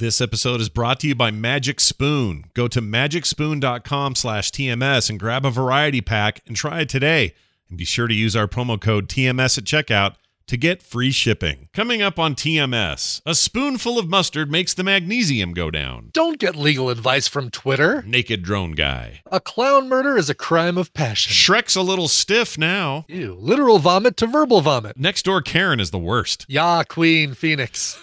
This episode is brought to you by Magic Spoon. Go to magicspoon.com slash TMS and grab a variety pack and try it today. And be sure to use our promo code TMS at checkout to get free shipping. Coming up on TMS, a spoonful of mustard makes the magnesium go down. Don't get legal advice from Twitter. Naked drone guy. A clown murder is a crime of passion. Shrek's a little stiff now. Ew, literal vomit to verbal vomit. Next door Karen is the worst. Ya, Queen Phoenix.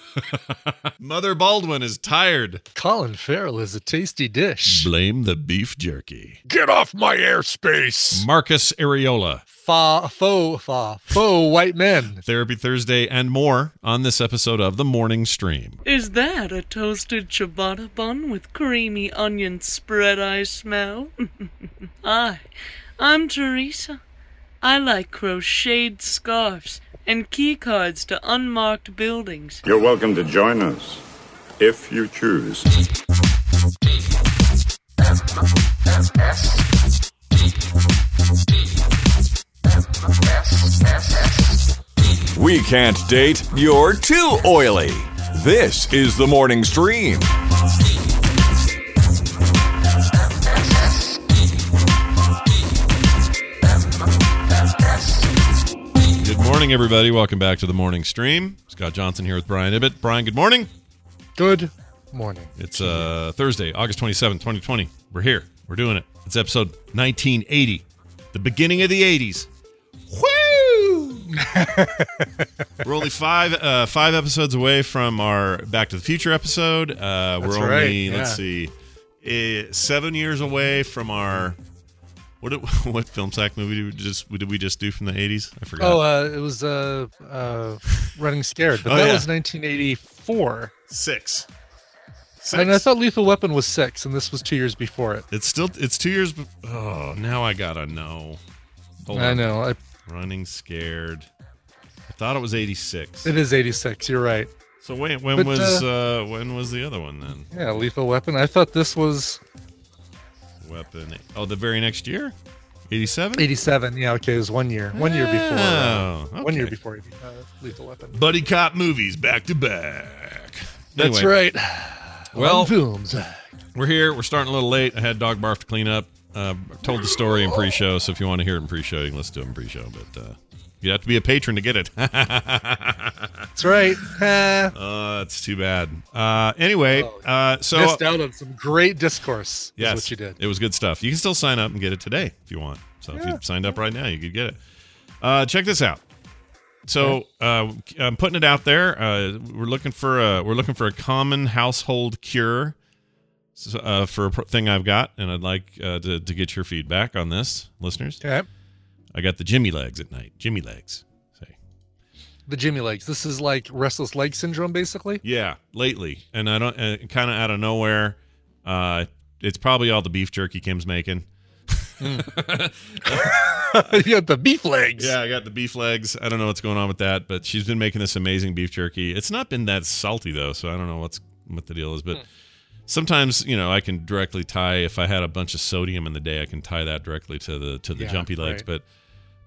Mother Baldwin is tired. Colin Farrell is a tasty dish. Blame the beef jerky. Get off my airspace. Marcus Areola. Fa, faux, fa, faux white men. Therapy Thursday and more on this episode of The Morning Stream. Is that a toasted ciabatta bun with creamy onion spread I smell? Hi, I'm Teresa. I like crocheted scarves and key cards to unmarked buildings. You're welcome to join us if you choose. We can't date, you're too oily. This is the morning stream. Morning, everybody. Welcome back to The Morning Stream. Scott Johnson here with Brian Ibbott. Brian, good morning. Good morning. It's uh, Thursday, August 27th, 2020. We're here. We're doing it. It's episode 1980, the beginning of the 80s. Woo! we're only five uh, five episodes away from our Back to the Future episode. Uh, we're That's only right, let's see, uh, seven years away from our what did, what film sack movie did we just did we just do from the 80s? I forgot. Oh, uh, it was uh, uh, Running Scared, but Oh, that yeah. was 1984. Six. Six. And I thought Lethal Weapon was six, and this was two years before it. it's still it's two years. be- Oh, now I gotta know. Hold I on. know. I, Running scared. I thought it was 86. it is 86. You're right. So wait, when But, was uh, when was the other one then? Yeah, Lethal Weapon. I thought this was Weapon. Oh, the very next year, 87. 87. Yeah, okay, it was one year. One year before. uh, Oh, One year before uh, Lethal Weapon. Buddy cop movies back to back. That's Anyway, right. Well- films. We're here. We're starting a little late. I had dog barf to clean up. Uh, told the story in pre-show, so if you want to hear it in pre-show, you can listen to it in pre-show. But uh, you have to be a patron to get it. That's right. Uh, that's too bad. Uh, anyway, uh, so missed out on some great discourse. yes, Is what you did. It was good stuff. You can still sign up and get it today if you want. So if you signed up right now, you could get it. Uh, check this out. So uh, I'm putting it out there. Uh, we're looking for a we're looking for a common household cure uh, for a thing I've got, and I'd like uh, to to get your feedback on this, listeners. Okay. I got the Jimmy legs at night. Jimmy legs. Say. The Jimmy legs. This is like restless leg syndrome, basically. Yeah, lately, and I don't uh, kind of out of nowhere. Uh, it's probably all the beef jerky Kim's making. you got the beef legs. Yeah, I got the beef legs. I don't know what's going on with that, but she's been making this amazing beef jerky. It's not been that salty though, so I don't know what's what the deal is. But sometimes, you know, I can directly tie if I had a bunch of sodium in the day, I can tie that directly to the to the Yeah, jumpy legs. right. But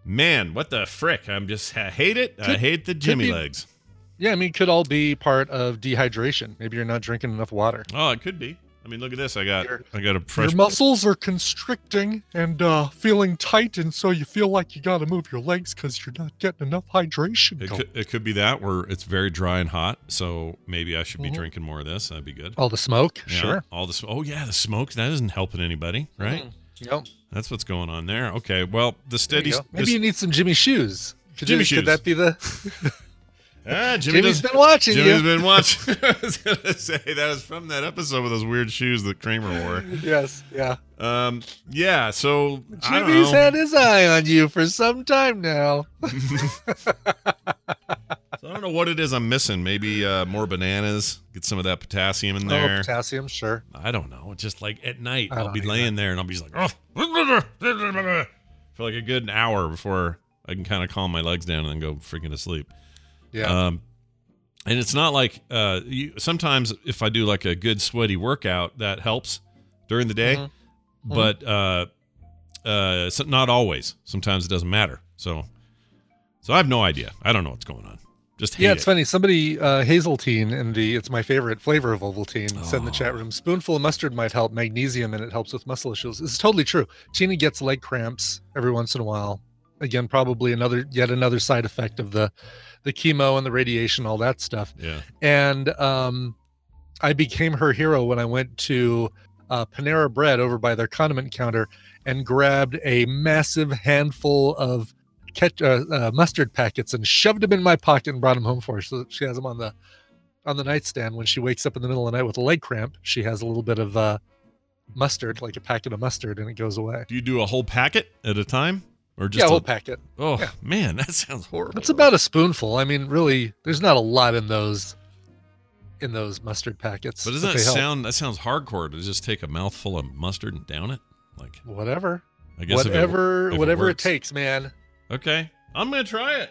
man, what the frick? I'm just I hate it. I hate the Jimmy be- legs. Yeah, I mean, could all be part of dehydration. Maybe you're not drinking enough water. Oh, it could be. I mean, look at this. I got Your- I got a fresh Your muscles are constricting and uh, feeling tight, and so you feel like you got to move your legs because you're not getting enough hydration. It could, it could be that where it's very dry and hot, so maybe I should be Mhm. drinking more of this. That'd be good. All the smoke, Yeah, sure. All the oh yeah, the smoke that isn't helping anybody, right? Yep. That's what's going on there. Okay, well the steady you. Maybe this- you need some Jimmy shoes. Could, Jimmy you, shoes. could that be the? ah, Jimmy Jimmy's does- been watching Jimmy's you. been watching. I was gonna say that was from that episode with those weird shoes that Kramer wore. yes, yeah. Um, yeah. So I don't Jimmy's know. had his eye on you for some time now. I don't know what it is I'm missing. Maybe uh, more bananas. Get some of that potassium in there. Oh, there. potassium, sure. I don't know. Just like at night, I'll be laying there and I'll be just like, oh, for like a good hour before I can kind of calm my legs down and then go freaking to sleep. Yeah. Um, and it's not like uh, you, sometimes if I do like a good sweaty workout, that helps during the day, Mhm. but uh, uh, so not always. Sometimes it doesn't matter. So, so I have no idea. I don't know what's going on. Just Yeah, it's it. funny. Somebody, uh, Hazeltine in the "It's my favorite flavor of Ovaltine" said in the chat Oh. room, "Spoonful of mustard might help magnesium, and it helps with muscle issues." This is totally true. Tina gets leg cramps every once in a while. Again, probably another yet another side effect of the the chemo and the radiation, all that stuff. Yeah. And um, I became her hero when I went to uh, Panera Bread over by their condiment counter and grabbed a massive handful of ketch- uh, uh, mustard packets and shoved them in my pocket and brought them home for her. So she has them on the on the nightstand when she wakes up in the middle of the night with a leg cramp. She has a little bit of uh, mustard, like a packet of mustard, and it goes away. Do you do a whole packet at a time, or just yeah, a whole packet. Oh yeah. man, that sounds horrible. It's about a spoonful. I mean, really, there's not a lot in those in those mustard packets. But doesn't that they help. sound that sounds hardcore to just take a mouthful of mustard and down it? Like whatever, I guess if it- whatever, if whatever it works. takes, man. Okay, I'm gonna try it.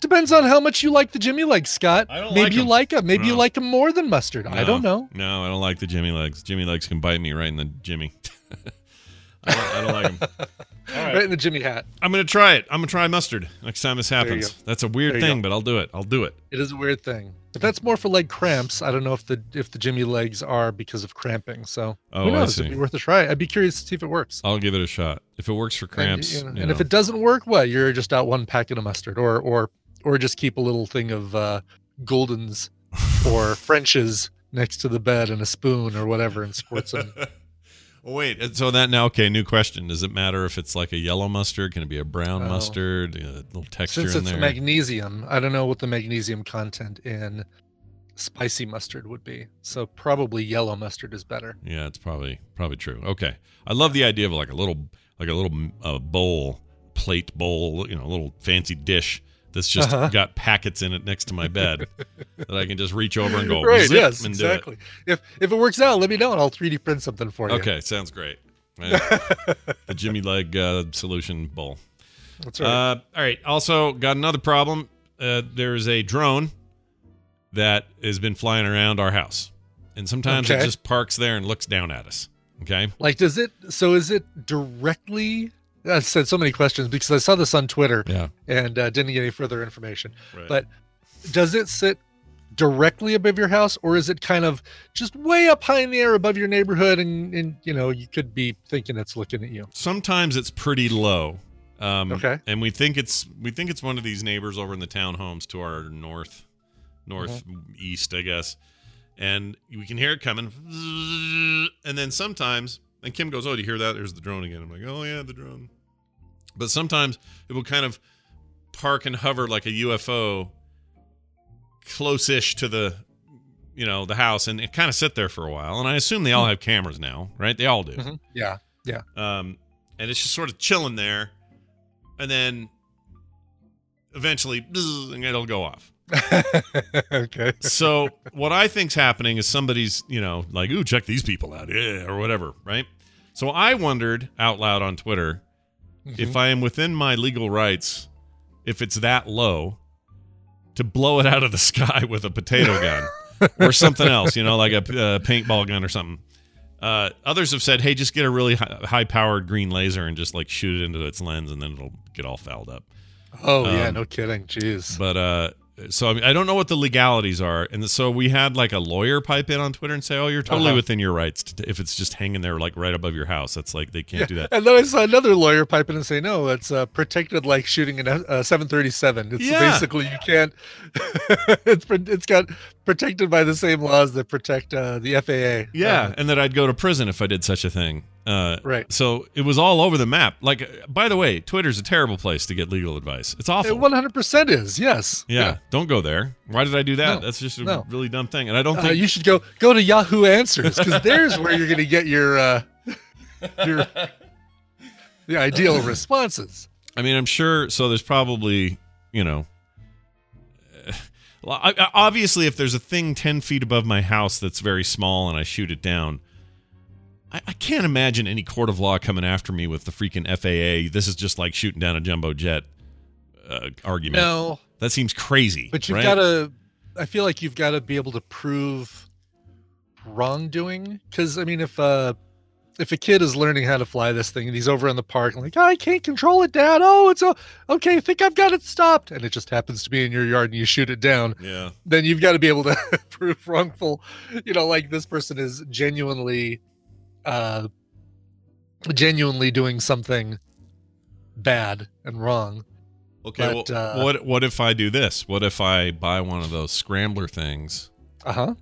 Depends on how much you like the Jimmy legs, Scott. I don't maybe like you like them. Maybe you like them more than mustard. I don't know. No, I don't like the Jimmy legs. Jimmy legs can bite me right in the Jimmy. I, don't, I don't like them. Right. Right in the Jimmy hat. I'm gonna try it. I'm gonna try mustard next time this happens. That's a weird thing, go. but I'll do it. I'll do it. It is a weird thing, but that's more for leg cramps. I don't know if the if the Jimmy legs are because of cramping. So Oh, who knows? It'd be worth a try. I'd be curious to see if it works. I'll give it a shot. If it works for And, cramps, you know, you and if it doesn't work, what you're just out one packet of mustard, or or or just keep a little thing of uh, Goldens or French's next to the bed and a spoon or whatever, and squirt some. Well, wait. So that now, okay. New question: Does it matter if it's like a yellow mustard? Can it be a brown Oh. mustard? A little texture Since in it's there. magnesium, I don't know what the magnesium content in spicy mustard would be. So probably yellow mustard is better. yeah, it's probably probably true. Okay, I love the idea of like a little like a little uh, bowl, plate bowl, you know, a little fancy dish that's just Uh-huh. got packets in it next to my bed that I can just reach over and go right? Yes, and do it. exactly. If if it works out, let me know and I'll 3D print something for you. Okay, sounds great. The Jimmy Leg uh, solution bowl. that's right. Uh, all right. Also, got another problem. Uh, there's a drone that has been flying around our house, and sometimes it just parks there and looks down at us. Okay. like, does it? So is it directly? I said so many questions because I saw this on Twitter Yeah. and uh, didn't get any further information. Right. But does it sit directly above your house, or is it kind of just way up high in the air above your neighborhood, and and you know you could be thinking it's looking at you? sometimes it's pretty low. Um, Okay. And we think it's we think it's one of these neighbors over in the townhomes to our north, north east, I guess. And we can hear it coming, and then sometimes, and Kim goes, "Oh, do you hear that? There's the drone again." I'm like, "Oh yeah, the drone." But sometimes it will kind of park and hover like a UFO, close-ish to the, you know, the house, and it kind of sit there for a while. And I assume they all have cameras now, right? They all do Mhm. Yeah, yeah. um, and it's just sort of chilling there, and then eventually and it'll go off. okay. So what I think's happening is somebody's you know like ooh check these people out yeah or whatever right. So I wondered out loud on Twitter if I am within my legal rights if it's that low to blow it out of the sky with a potato gun or something else you know like a uh, paintball gun or something. Uh, others have said, "Hey, just get a really high powered green laser and just like shoot it into its lens, and then it'll get all fouled up." Oh yeah, Um, no kidding. Jeez. But uh, so I, mean, I don't know what the legalities are, and so we had like a lawyer pipe in on Twitter and say, "Oh, you're totally Uh-huh. within your rights to, if it's just hanging there like right above your house. That's like they can't do that." And then I saw another lawyer pipe in and say, "No, it's uh, protected like shooting a uh, 737. It's Yeah. basically you can't. it's it's got protected by the same laws that protect uh, the FAA. Yeah, Uh, and that I'd go to prison if I did such a thing. Uh, Right. So it was all over the map. Like, by the way, Twitter's a terrible place to get legal advice. It's awful. it 100% is yes. yeah, don't go there. Why did I do that? No, That's just a no. really dumb thing. And I don't Uh, think you should go go to Yahoo Answers because there's where you're going to get your uh, your the ideal responses. I mean, I'm sure. So there's probably, you know, well, I- I- obviously, if there's a thing 10 feet above my house that's very small and I shoot it down, I, I can't imagine any court of law coming after me with the freaking FAA. This is just like shooting down a jumbo jet uh, argument. No, That seems crazy. But you've right? got to. I feel like you've got to be able to prove wrongdoing because I mean, if uh, if a kid is learning how to fly this thing and he's over in the park and like, oh, I can't control it, Dad. Oh, it's a, okay. I think I've got it stopped, and it just happens to be in your yard and you shoot it down. Yeah. Then you've got to be able to prove wrongful. You know, like this person is genuinely, uh, genuinely doing something bad and wrong. Okay. But, well, uh, what what if I do this? What if I buy one of those scrambler things Uh huh.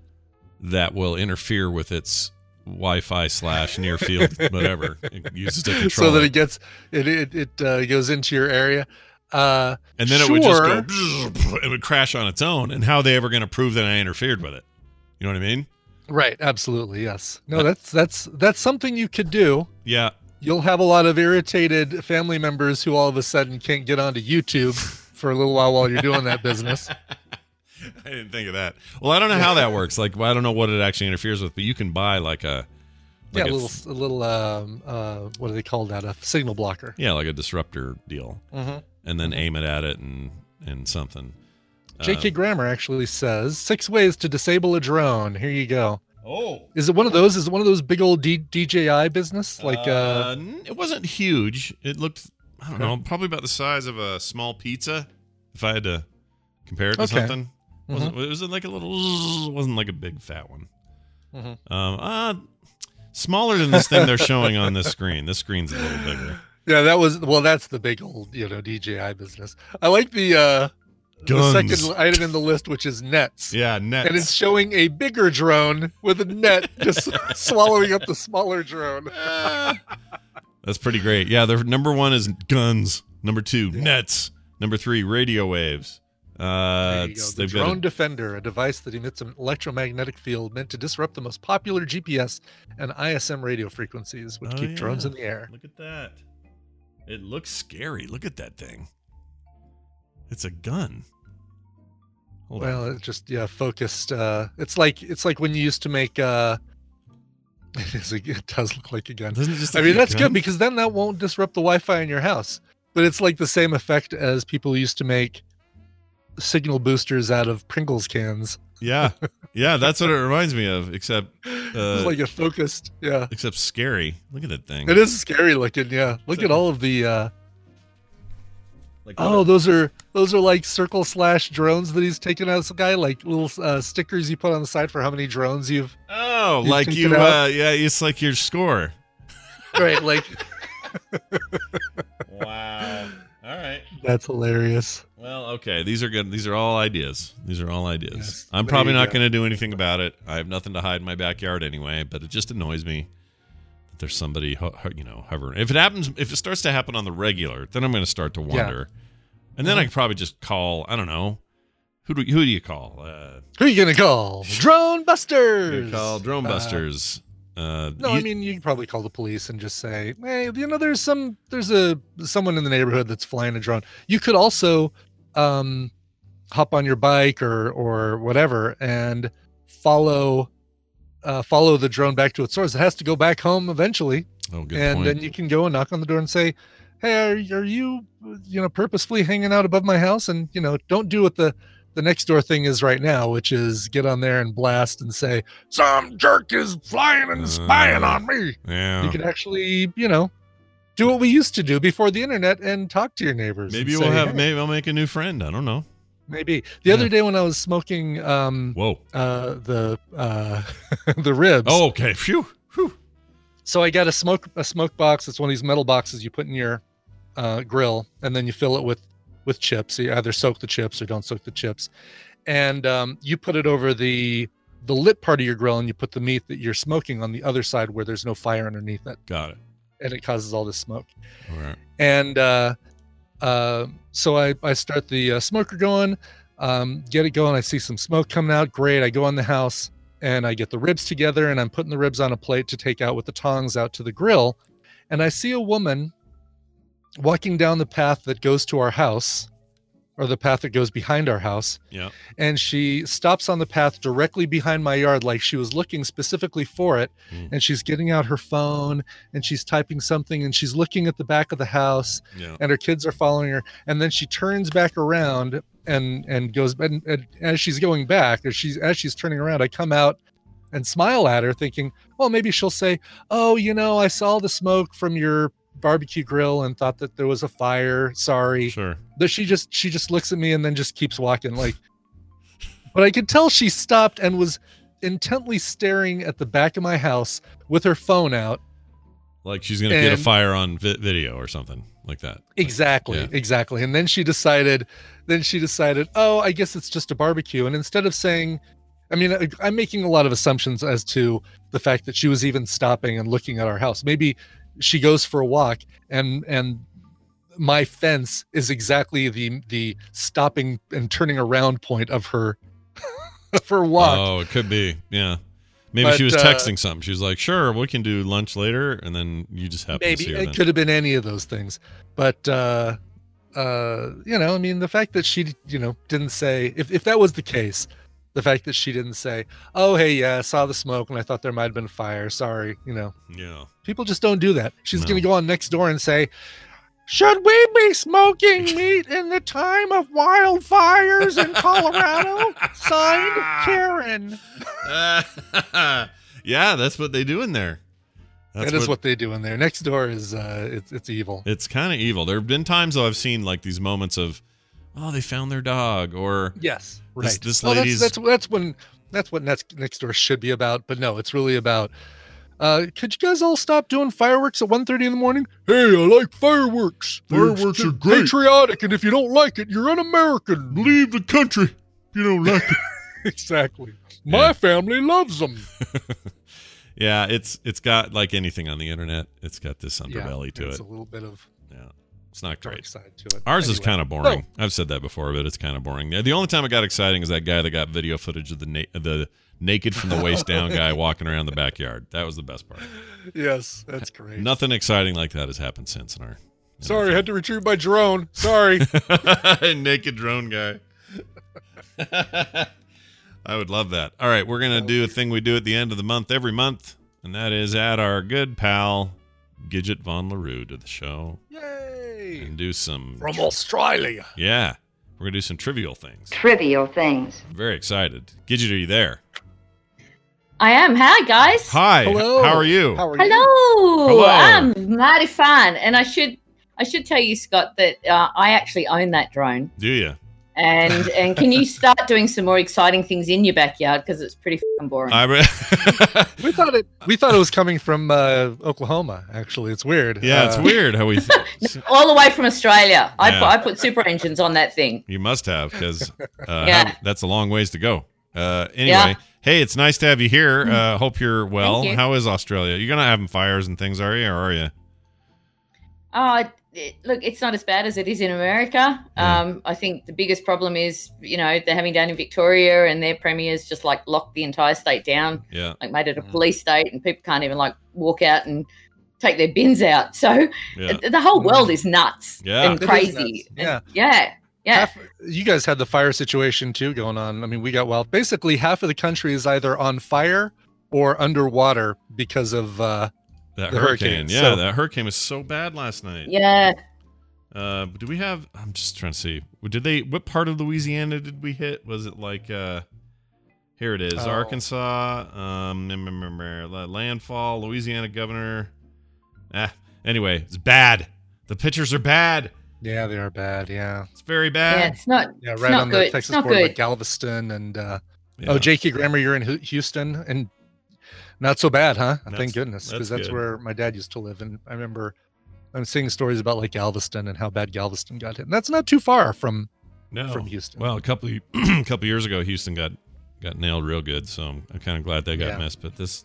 that will interfere with its Wi-Fi slash near field whatever it uses to control So that it. gets it it, it uh, goes into your area. Uh, and then it would just go it would crash on its own and how are they ever going to prove that i interfered with it you know what i mean right. Absolutely. Yes. No. That's that's that's something you could do. yeah You'll have a lot of irritated family members who all of a sudden can't get onto YouTube for a little while while you're doing that business. i didn't think of that well i don't know how that works like i don't know what it actually interferes with but you can buy like a yeah, like a a- little, a little, um, uh, what do they call that? A signal blocker. yeah like a disruptor deal Mm-hmm. and then aim it at it and and something Uh, J.K. Grammer actually says six ways to disable a drone. Here you go. oh Is it one of those? Is it one of those big old D- DJI business? Like, uh, n- it wasn't huge. It looked, I don't know, probably about the size of a small pizza. If I had to compare it to Okay. something, wasn't it was it like a little? Wasn't like a big fat one. Mhm. Um, uh, smaller than this thing they're showing on this screen. This screen's a little bigger. yeah, that was well. That's the big old, you know, DJI business. I like the uh, the second item in the list, which is nets. Yeah, nets. And it's showing a bigger drone with a net just swallowing up the smaller drone. That's pretty great. Yeah, their number one is guns. Number two, nets. Number three, radio waves. Uh. The a- Drone Defender, a device that emits an electromagnetic field meant to disrupt the most popular GPS and ISM radio frequencies, which Oh, keep drones in the air. Look at that. It looks scary. Look at that thing. It's a gun. Hold well, on. it just yeah, focused. Uh, it's like it's like when you used to make. Uh, it, is a, it does look like a gun. Doesn't it just I mean, that's gun? good because then that won't disrupt the Wi-Fi in your house. But it's like the same effect as people used to make signal boosters out of Pringles cans. Yeah, yeah, that's what it reminds me of. Except, it's uh, like a focused. Yeah, except scary. Look at that thing. it is scary looking. Yeah, look at all of the. Uh, Like, oh, those are those are like circle slash drones that he's taking out. This guy like little uh, stickers you put on the side for how many drones you've. oh, you like you. out? Uh, yeah, it's like your score. Right, like Wow. All right. that's hilarious. Well, okay. These are good. These are all ideas. These are all ideas. Yes, I'm there probably not go. going to do anything about it. I have nothing to hide in my backyard anyway. But it just annoys me that there's somebody, you know, hovering. If it happens, if it starts to happen on the regular, then I'm going to start to Yeah. wonder. And then I could probably just call. I don't know. Who do who do you call? Uh, Who are you gonna call? Drone you busters. call drone Uh, busters. Uh, No, you- I mean you can probably call the police and just say, "Hey, you know, there's some, there's a someone in the neighborhood that's flying a drone." You could also um, hop on your bike or or whatever and follow uh, follow the drone back to its source. It has to go back home eventually, oh, good and point. then you can go and knock on the door and say, "Hey, are, are you, you know, purposefully hanging out above my house?" And you know, don't do what the the next door thing is right now, which is get on there and blast and say, "Some jerk is flying and spying Uh, on me." yeah. You can actually, you know, do what we used to do before the internet and talk to your neighbors. maybe we'll say, have. "Hey," Maybe I'll make a new friend. I don't know. maybe. The other day when I was smoking um Whoa. uh the uh the ribs. Oh, okay. Phew. Phew. So I got a smoke a smoke box. It's one of these metal boxes you put in your uh, grill, and then you fill it with with chips. You either soak the chips or don't soak the chips, and um, you put it over the the lit part of your grill, and you put the meat that you're smoking on the other side where there's no fire underneath it, Got it. And it causes all this smoke. Right. And uh, uh, so I I start the uh, smoker going, um, get it going. I see some smoke coming out. Great. I go in the house and I get the ribs together and I'm putting the ribs on a plate to take out with the tongs out to the grill. And I see a woman walking down the path that goes to our house or the path that goes behind our house. Yeah. And she stops on the path directly behind my yard, like she was looking specifically for it. Mm. And she's getting out her phone and she's typing something and she's looking at the back of the house Yeah. and her kids are following her and then she turns back around and and goes and, and as she's going back as she's as she's turning around i come out and smile at her, thinking, well, maybe she'll say, "Oh, you know, I saw the smoke from your barbecue grill and thought that there was a fire. Sorry." Sure. That she just she just looks at me and then just keeps walking like. But I could tell she stopped and was intently staring at the back of my house with her phone out. Like she's gonna get a fire on vi- video or something like that. Exactly, Yeah. exactly. And then she decided, then she decided, oh, I guess it's just a barbecue. And instead of saying, I mean, I'm making a lot of assumptions as to the fact that she was even stopping and looking at our house. Maybe she goes for a walk and and my fence is exactly the the stopping and turning around point of her of her walk. Oh, it could be. Yeah. Maybe she But, was uh, texting something. She was like, "Sure, we can do lunch later," and then you just happen to maybe see her. it then. could have been any of those things but uh uh you know i mean the fact that she you know didn't say if, if that was the case the fact that she didn't say oh hey yeah i saw the smoke and i thought there might have been fire sorry you know Yeah. people just don't do that she's No. gonna go on next door and say should we be smoking meat in the time of wildfires in colorado signed karen yeah, that's what they do in there. That's that is what they do in there next door is uh it's it's evil It's kind of evil. There have been times though I've seen like these moments of, oh, they found their dog, or Yes, right. this Well, that's- lady's- that's, that's when that's what next next door should be about. But no, it's really about. Uh, could you guys all stop doing fireworks at 1.30 in the morning? Hey, I like fireworks. They're- Fireworks they're great. Patriotic, and if you don't like it, you're un-American. leave the country if you don't like it. exactly. My Yeah. family loves them. yeah, it's it's got like anything on the internet. It's got this underbelly to it's it. a little bit of Yeah, it's not great. side to it. Ours is kind of boring. I've said that before, but it's kind of boring. The only time it got exciting is that guy that got video footage of the na- the naked from the waist down guy walking around the backyard. That was the best part. Yes, that's great. Nothing exciting like that has happened since in our. in Sorry, I had to retrieve my drone. Sorry. naked drone guy. I would love that. All right, we're gonna do a thing we do at the end of the month every month, and that is add our good pal Gidget Von Larue to the show Yay! And do some. From Australia. Yeah, we're gonna do some trivial things. trivial things. I'm very excited. Gidget, are you there? I am. Hi, guys. Hi. Hello. How are you? How are you? Hello. Hello. I'm mighty fine, and I should I should tell you, Scott, that uh, I actually own that drone. Do you? And and can you start doing some more exciting things in your backyard because it's pretty fucking boring. I re- We thought it. We thought it was coming from uh, Oklahoma. Actually, it's weird. yeah, it's Uh, weird how we. All the way from Australia. I, put, I put super engines on that thing. You must have because uh, Yeah. that's a long ways to go. Uh, anyway, Yeah. hey, it's nice to have you here. Uh, hope you're well. You. How is Australia? You're gonna having fires and things, are you, or are you? Oh, it, look, it's not as bad as it is in America. Yeah. Um, I think the biggest problem is, you know, they're having down in Victoria and their premiers just like locked the entire state down. Yeah, like made it a Mhm. police state and people can't even like walk out and take their bins out so yeah. the whole world is nuts Yeah. and crazy nuts. Yeah. And- yeah yeah half, you guys had the fire situation too going on. I mean, we got wild. Basically, half of the country is either on fire or underwater because of. Uh, That the hurricane. hurricane, Yeah, so- that hurricane was so bad last night. yeah Uh, do we have? I'm just trying to see. Did they? What part of Louisiana did we hit? Was it like? uh Here it is, Oh. Arkansas. Um, landfall. Louisiana governor. Ah. Anyway, it's bad. The pictures are bad. yeah, they are bad. Yeah, It's very bad. yeah it's not yeah, right not on good. the Texas border with good. Galveston and. Uh, Yeah. Oh, J.K. Grammer, you're in Houston, and not so bad, huh? That's- Thank goodness, because that's, good. where my dad used to live, and I remember I'm seeing stories about like Galveston and how bad Galveston got hit. And that's not too far from no. from Houston. Well, a couple of, a couple years ago, Houston got got nailed real good. So I'm, I'm kind of glad they got Yeah. missed. But this,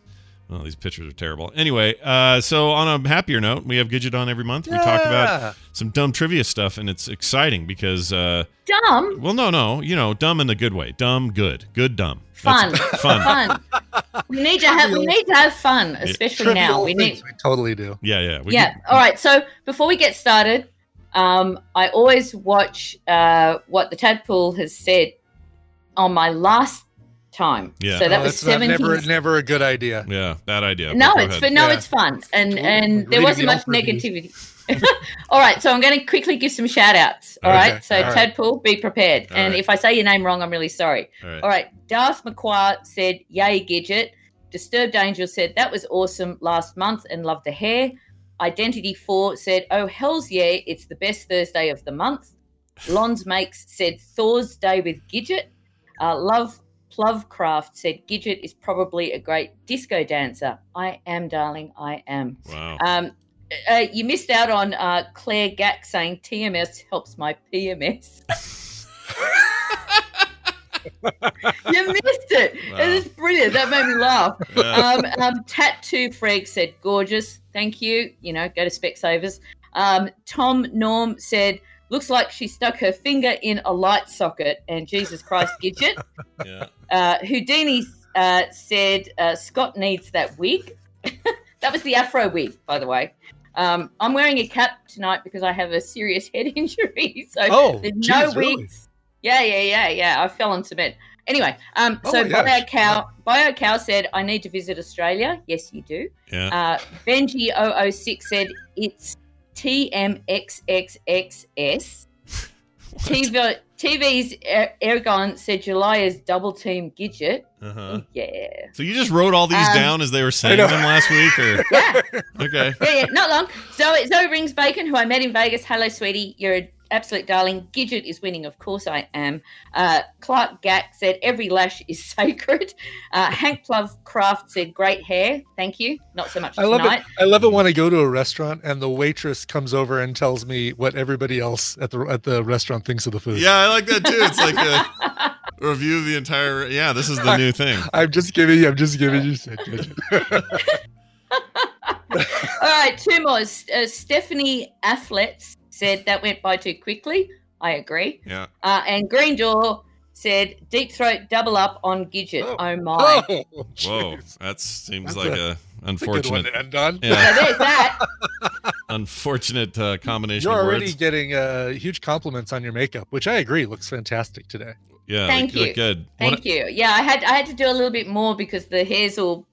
well, these pictures are terrible. Anyway, uh, so on a happier note, we have Gidget on every month. We talk about some dumb trivia stuff, and it's exciting because, uh, dumb well, no, no, you know, dumb in the good way. Dumb, good, good, dumb. fun That's fun. fun we need to have we need to have fun especially now we need things we totally do. Yeah, yeah. We yeah can- all right so before we get started um i always watch uh what the tadpole has said on my last time Yeah. so that Oh, was that's 17 never never a good idea. Yeah, bad idea. no it's ahead. but no Yeah. it's fun and Cool. and there reading wasn't much negativity all right so i'm going to quickly give some shout outs all right Okay, so all right. tadpole be prepared All and right. if i say your name wrong i'm really sorry All right. all right darth mcquire said yay gidget Disturbed Angel said that was awesome last month and loved the hair. Identity Four said, "Oh hell's yeah, it's the best Thursday of the month." Lons Makes said Thor's Day with Gidget. Uh, Love Plovecraft said Gidget is probably a great disco dancer. I am, darling, I am. Wow. Um, uh, you missed out on uh, Claire Gack saying TMS helps my PMS. you missed it. Wow. It is brilliant. That made me laugh. Yeah. Um, um, Tattoo Freg said, gorgeous. Thank you. You know, go to Specsavers. Um, Tom Norm said, looks like she stuck her finger in a light socket. And Jesus Christ, Gidget. yeah. Uh, Houdini uh, said, uh, Scott needs that wig. that was the Afro wig, by the way. Um, I'm wearing a cap tonight because I have a serious head injury. So Oh, there's geez, no really? wigs. Yeah, yeah, yeah, yeah. I fell on cement. Anyway, um, Oh so. Bio Cow, Bio Cow said, I need to visit Australia. Yes, you do. Yeah. Uh, Benji006 said, it's TMXXXS. TV, TV's Er- Ergon said, July is double team Gidget. Uh-huh. Yeah. So you just wrote all these Um, down as they were saying them last week, or Yeah. okay? yeah, yeah, not long. Zoe, Zoe Rings Bacon, who I met in Vegas. Hello, sweetie. You're an absolute darling. Gidget is winning. Of course I am. Uh, Clark Gack said, every lash is sacred. Uh, Hank Plovecraft said, great hair. Thank you. Not so much I love tonight. it. I love it when I go to a restaurant and the waitress comes over and tells me what everybody else at the at the restaurant thinks of the food. Yeah, I like that too. It's like a review of the entire. Yeah, this is the new thing. I'm just giving you. I'm just giving you. All right, two more. Uh, Stephanie Afflets said, that went by too quickly. I agree. Yeah. Uh, and Green Door said, deep throat double up on Gidget. Oh. Oh, my. oh, Whoa, that seems That's like a- a, That's a good one unfortunate, to end on. yeah, So there's that. unfortunate uh, combination You're of already words. getting uh, huge compliments on your makeup, which I agree looks fantastic today. Yeah, Thank look- look you. good. Thank What- you. Yeah, I had I had to do a little bit more because the hair's all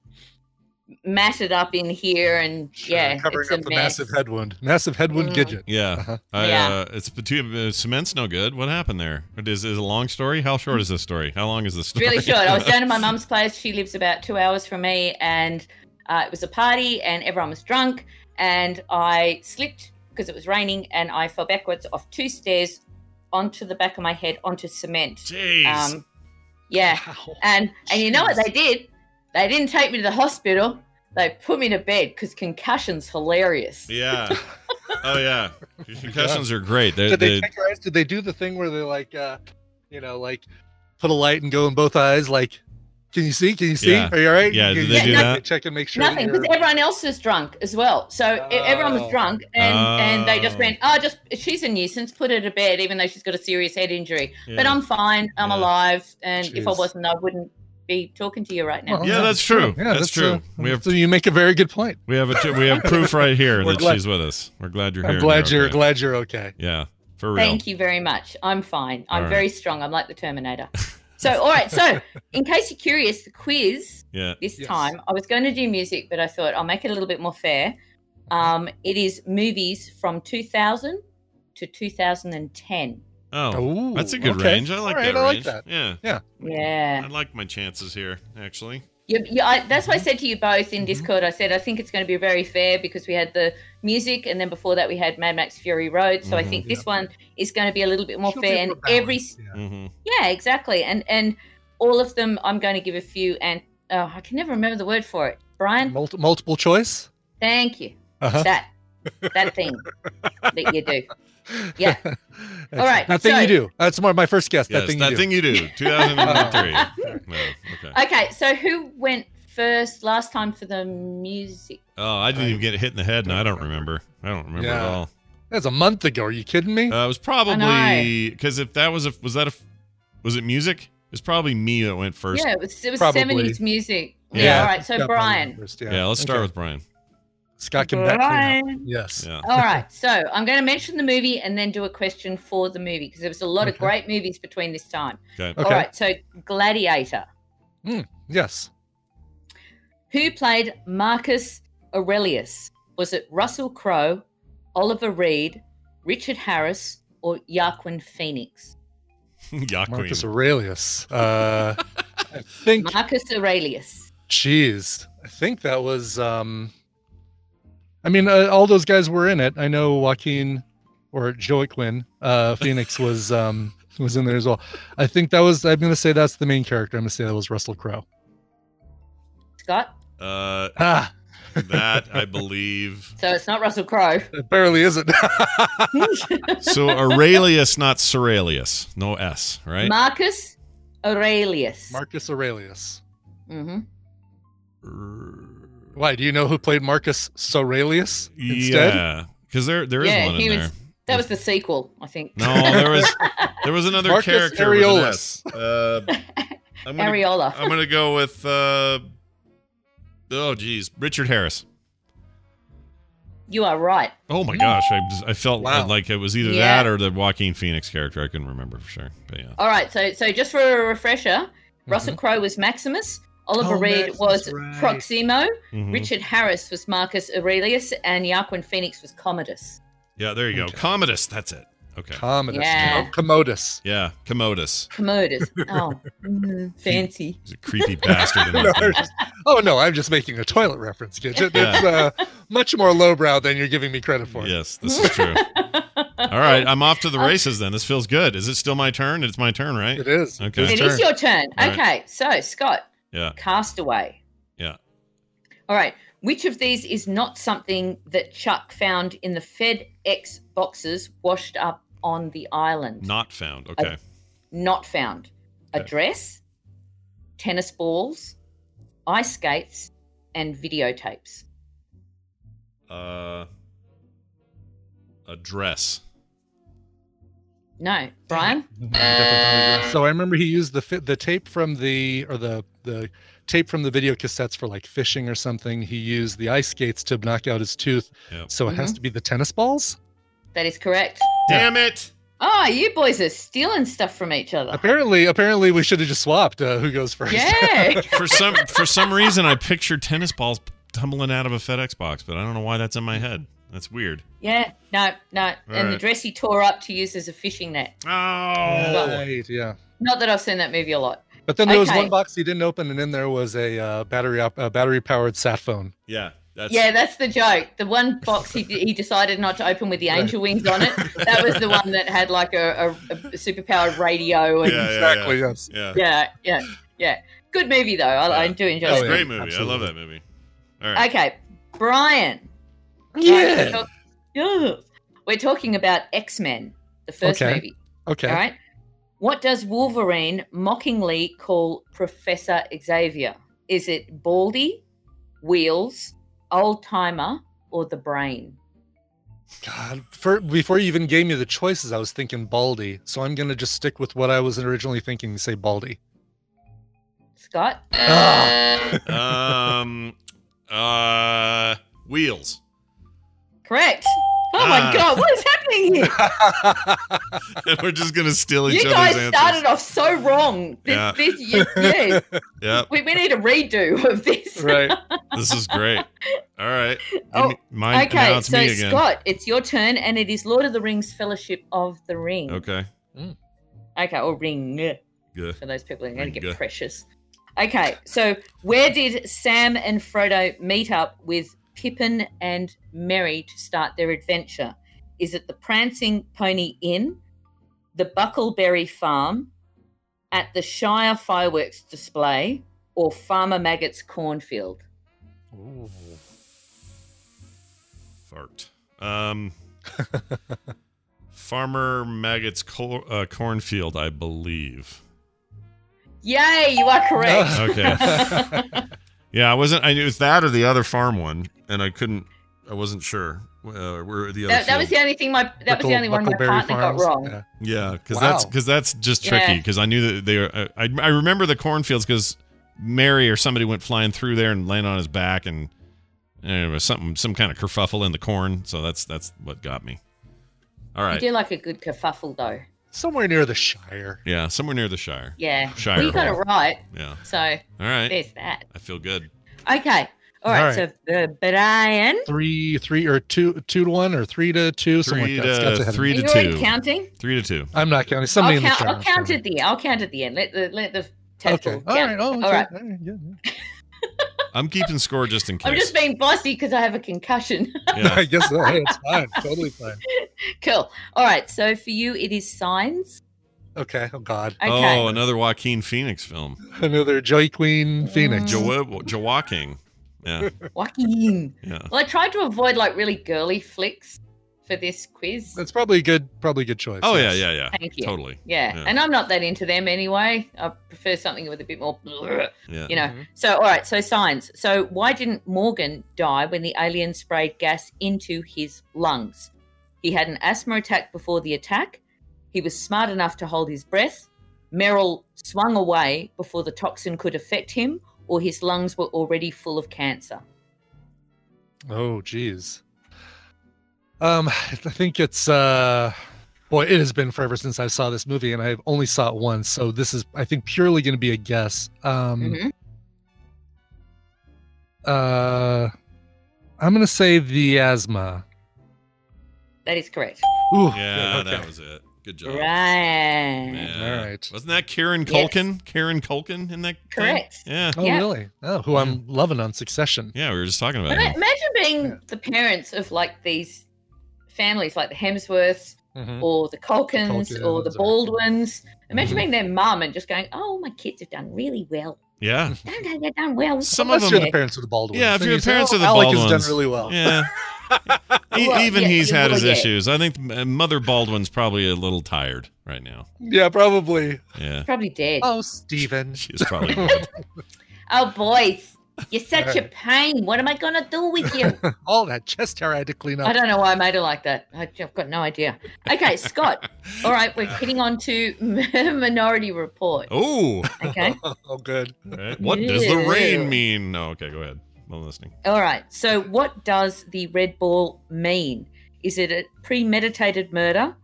matted up in here, and Sure, yeah, covering it's a up the mess. massive head wound. Massive head wound Mm. Gidget. Yeah, Uh-huh. I, Yeah. Uh, it's between uh, cement's no good. What happened there? Is is a long story? How short is this story? How long is this story? really short. I was down to my mum's place. She lives about two hours from me, and uh, it was a party, and everyone was drunk, and I slipped because it was raining, and I fell backwards off two stairs onto the back of my head onto cement. Jeez. Um, yeah, Wow. and and you know what they did? They didn't take me to the hospital. They put me to bed because concussion's hilarious. yeah. Oh yeah. Concussions are great. They're, Did they they your eyes? Did they do the thing where they like, uh, you know, like put a light and go in both eyes? Like, can you see? Can you see? Yeah. Are you all right? Yeah, did you they do check- that? Check and make sure. Nothing, because everyone else was drunk as well. So e- everyone was Oh. drunk, and and they just Oh. went, "Oh, just she's a nuisance. Put her to bed, even though she's got a serious head injury. But I'm fine. I'm Yeah. alive, and if I wasn't, I wouldn't be talking to you right now." Well, Yeah, that's true. Yeah, That's true. uh, We have- so you make a very good point. we have a we have proof right here that glad- she's with us. We're glad you're here. I'm here. and glad you're okay. glad you're okay. Yeah, for real. Thank you very much. I'm fine. I'm All right. very strong. I'm like the Terminator. So, all right. So, in case you're curious, the quiz Yeah. this Yes. time, I was going to do music, but I thought I'll make it a little bit more fair. Um, it is movies from 2000 to 2010. Oh, Ooh, that's a good okay. range. I like All right, that I like range. that. Yeah. Yeah. I like my chances here, actually. You, you, I, that's why I said to you both Mm-hmm. in Discord, I said, I think it's going to be very fair because we had the music and then before that we had Mad Max Fury Road. So I Mhm. think this one is going to be a little bit more Should be fair. And balanced, every, yeah. hmm yeah, exactly. And, and all of them, I'm going to give a few, and oh, I can never remember the word for it. Brian, Multi- multiple choice. thank you. Uh-huh. That, that thing that you do. Yeah. All right, That thing so- you do. That's more my first guess. Yes, that thing that you do. thing you do. 2003. no, okay. Okay, so who went first last time for the music? Oh, I didn't even get hit in the head, and I don't remember. I don't remember at Yeah. all. That's a month ago. Are you kidding me? Uh, it was probably because if that was a was that a was it music? It's probably me that went first. Yeah, it was it was Probably. seventies music. Yeah. Yeah. All right. So Brian. probably first, Yeah, let's start Okay. with Brian. Scott can back clean up. Yes. Yeah. All right. So I'm going to mention the movie and then do a question for the movie because there was a lot of great movies between this time. Okay. Okay. All right. So Gladiator. Yes. Who played Marcus Aurelius? Was it Russell Crowe, Oliver Reed, Richard Harris, or Joaquin Phoenix? yeah, Marcus Aurelius. Uh, I think Marcus Aurelius. Jeez, I think that was. um I mean, uh, all those guys were in it. I know Joaquin or Joaquin uh, Phoenix was um was in there as well. I think that was. I'm going to say that's the main character. I'm going to say that was Russell Crowe. Scott. Uh, Ah, that I believe. So it's not Russell Crowe. it barely isn't. So Aurelius, not Ceralius. No S, right? Marcus Aurelius. Marcus Aurelius. hmm Why? Do you know who played Marcus Aurelius instead? Yeah, because there there is Yeah, one in he there. was. That was the sequel, I think. No, there was there was another Marcus character with an Areolus. Uh, I'm gonna, Areola. I'm gonna go with uh, oh geez, Richard Harris. You are right. Oh my gosh, I just- I felt Wow. like it was either Yeah. that or the Joaquin Phoenix character. I couldn't remember for sure, but yeah. All right. So, so just for a refresher, Russell Crowe was Maximus. Oliver Oh, Reed was right. Proximo. Mhm. Richard Harris was Marcus Aurelius, and Joaquin Phoenix was Commodus. Yeah, there you go. Okay. Commodus. That's it. Okay. Commodus. Yeah. Oh, Commodus. Yeah, Commodus. Commodus. Oh, mm, fancy. He's a creepy bastard. in No, that I'm thing. just- oh no, I'm just making a toilet reference, Gidget. Yeah. It's uh, much more lowbrow than you're giving me credit for. Yes, this is true. All right, I'm off to the races then. This feels good. Is it still my turn? It's my turn, right? It is. Okay. His It turn. is your turn. All right. Okay. So, Scott, Yeah. Castaway. Yeah. All right. Which of these is not something that Chuck found in the FedEx boxes washed up on the island? Not found. Okay. Not found. A dress, tennis balls, ice skates, and videotapes. Uh, a dress. No, Brian. So I remember he used the the tape from the or the the tape from the video cassettes for like fishing or something. He used the ice skates to knock out his tooth. Yep. So it has to be the tennis balls. That is correct. Damn it! Oh, you boys are stealing stuff from each other. Apparently, apparently we should have just swapped uh, who goes first. Yeah. For some for some reason, I pictured tennis balls tumbling out of a FedEx box, but I don't know why that's in my head. That's weird. yeah. No, no. and the dress he tore up to use as a fishing net. Oh. Right, yeah. Not that I've seen that movie a lot. But then there was one box he didn't open, and in there was a uh, battery op- uh, battery powered sat phone. Yeah. That's Yeah, that's the joke. The one box he, he decided not to open with the Right. angel wings on it. That was the one that had like a, a, a superpowered radio. And Yeah, yeah, exactly. yeah. Yes. Yeah. yeah, yeah, yeah. Good movie though. I, I do enjoy It's Oh, a great movie. I love that movie. All right. Okay, Brian. Yeah. Talk- yeah. We're talking about X Men, the first Okay. movie. Okay. All right. What does Wolverine mockingly call Professor Xavier? Is it Baldy, Wheels, Old Timer, or the Brain? God, for, before you even gave me the choices, I was thinking Baldy. So I'm gonna just stick with what I was originally thinking. Say Baldy. Scott? Ah. um. Uh. Wheels. Correct. Oh my Ah. God, what is happening here? We're just gonna steal each You other's guys answers. started off so wrong. This, Yeah. this, you, yeah. Yep. we, we need a redo of this. right. This is great. All right. Oh, me- mine, Okay, now it's so me again. Scott, it's your turn, and it is Lord of the Rings Fellowship of the Ring. Okay. Okay, or Ring. Good. for those people who are going to get precious. Okay, so where did Sam and Frodo meet up with Pippin and Merry to start their adventure? Is it the Prancing Pony Inn, the Bucklebury Farm, at the Shire fireworks display, or Farmer Maggot's cornfield? Fart. Um. Farmer Maggot's cor- uh, cornfield, I believe. Yay, you are correct. Okay. Yeah, I wasn't. I knew it was that or the other farm one, and I couldn't. I wasn't sure uh, where the other. that, that was the only thing my that was the only one my partner Farms. got wrong. Yeah. Yeah, because that's because that's just tricky. Yeah. Because I knew that they were. uh, I I remember the cornfields because Merry or somebody went flying through there and landed on his back, and, and it was something some kind of kerfuffle in the corn. So that's that's what got me. All right. You do like a good kerfuffle though. Somewhere near the Shire. Yeah, somewhere near the Shire. Yeah. Shire well, you got it right. Yeah. So All right. there's that. I feel good. Okay. All right. All right. So uh, Brian, Three, three, or two, two to one, or three to two, something Three like that. Scott's to ahead of three me. are to two. counting? Three to two. I'm not counting. Somebody I'll in the count, chat I'll count at the end. I'll count at the end. Let the let the Okay. table All count. right. Oh, okay. All right. All right. Yeah, yeah. I'm keeping score just in case. I'm just being bossy because I have a concussion. yeah. I guess so. Hey, it's fine. Totally fine. cool. All right. So for you, it is signs. Okay. Oh God. Okay. Oh, another Joaquin Phoenix film. Another Joey Queen Phoenix. Mm. Jo- Joaquin. Yeah. Joaquin. Yeah. Well, I tried to avoid like really girly flicks for this quiz. That's probably a good, probably a good choice. Oh yes. yeah, yeah, yeah. Thank you. Totally. Yeah. Yeah. and I'm not that into them anyway. I prefer something with a bit more, Yeah. you know. Mhm. So, all right. So, signs. So, why didn't Morgan die when the alien sprayed gas into his lungs? He had an asthma attack before the attack. He was smart enough to hold his breath. Merrill swung away before the toxin could affect him, or his lungs were already full of cancer. Oh, geez. Um, I think it's uh, boy, it has been forever since I saw this movie, and I've only saw it once. So this is, I think, purely going to be a guess. Um, Mhm. uh, I'm going to say the asthma. That is correct. Ooh, Yeah, okay. that was it. Good job. Right. Yeah. All right. Wasn't that Kieran Yes. Culkin? Kieran Culkin in that? thing? Correct. Yeah. Oh, Yeah. really? Oh, who I'm loving on Succession. Yeah, we were just talking about But him. imagine being Yeah. the parents of like these families, like the Hemsworths Mhm. or the Culkins, or the Culkins or- Baldwins. Imagine Mhm. being their mum and just going, "Oh, my kids have done really well. Yeah. Don't they? They've done well." Some Unless of you're them- the parents of the Baldwins. Yeah, if then you're you say, parents oh, of the Alec Baldwins. has done really well. Yeah. Well, Even yeah, he's had well, his yeah. issues. I think Mother Baldwin's probably a little tired right now. Yeah, probably. Yeah. Probably dead. Oh, Steven. She's probably dead. Oh, boys, you're such a pain. What am I gonna do with you? All that chest hair I had to clean up. I don't know why I made it like that. I- I've got no idea. Okay, Scott. All right, we're hitting on to Minority Report. Oh. Okay. Oh, good. Right. What does the rain mean? No, okay, go ahead. I'm listening. All right. So, what does the red ball mean? Is it a premeditated murder,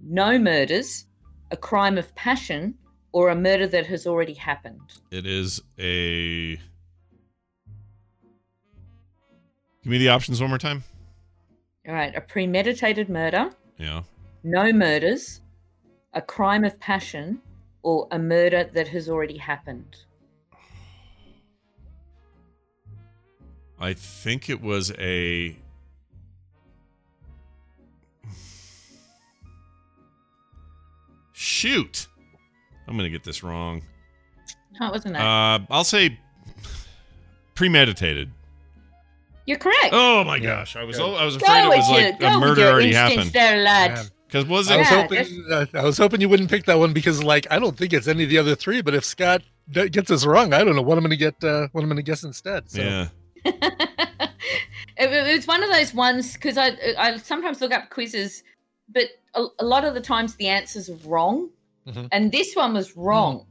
no murders, a crime of passion, or a murder that has already happened? It is a. Give me the options one more time. All right. A premeditated murder, Yeah. no murders, a crime of passion, or a murder that has already happened? I think it was a. Shoot. I'm going to get this wrong. No, it wasn't that. Uh, I'll say premeditated. You're correct. Oh my Yeah. gosh, I was Good. I was Go afraid it was you. like Go a with murder already happened. there, lad. Because was I was Yeah, hoping uh, I was hoping you wouldn't pick that one because, like, I don't think it's any of the other three. But if Scott d- gets this wrong, I don't know what I'm going to get. Uh, what I'm going to guess instead. So. Yeah. it, it's one of those ones because I I sometimes look up quizzes, but a, a lot of the times the answers are wrong, Mhm. and this one was wrong.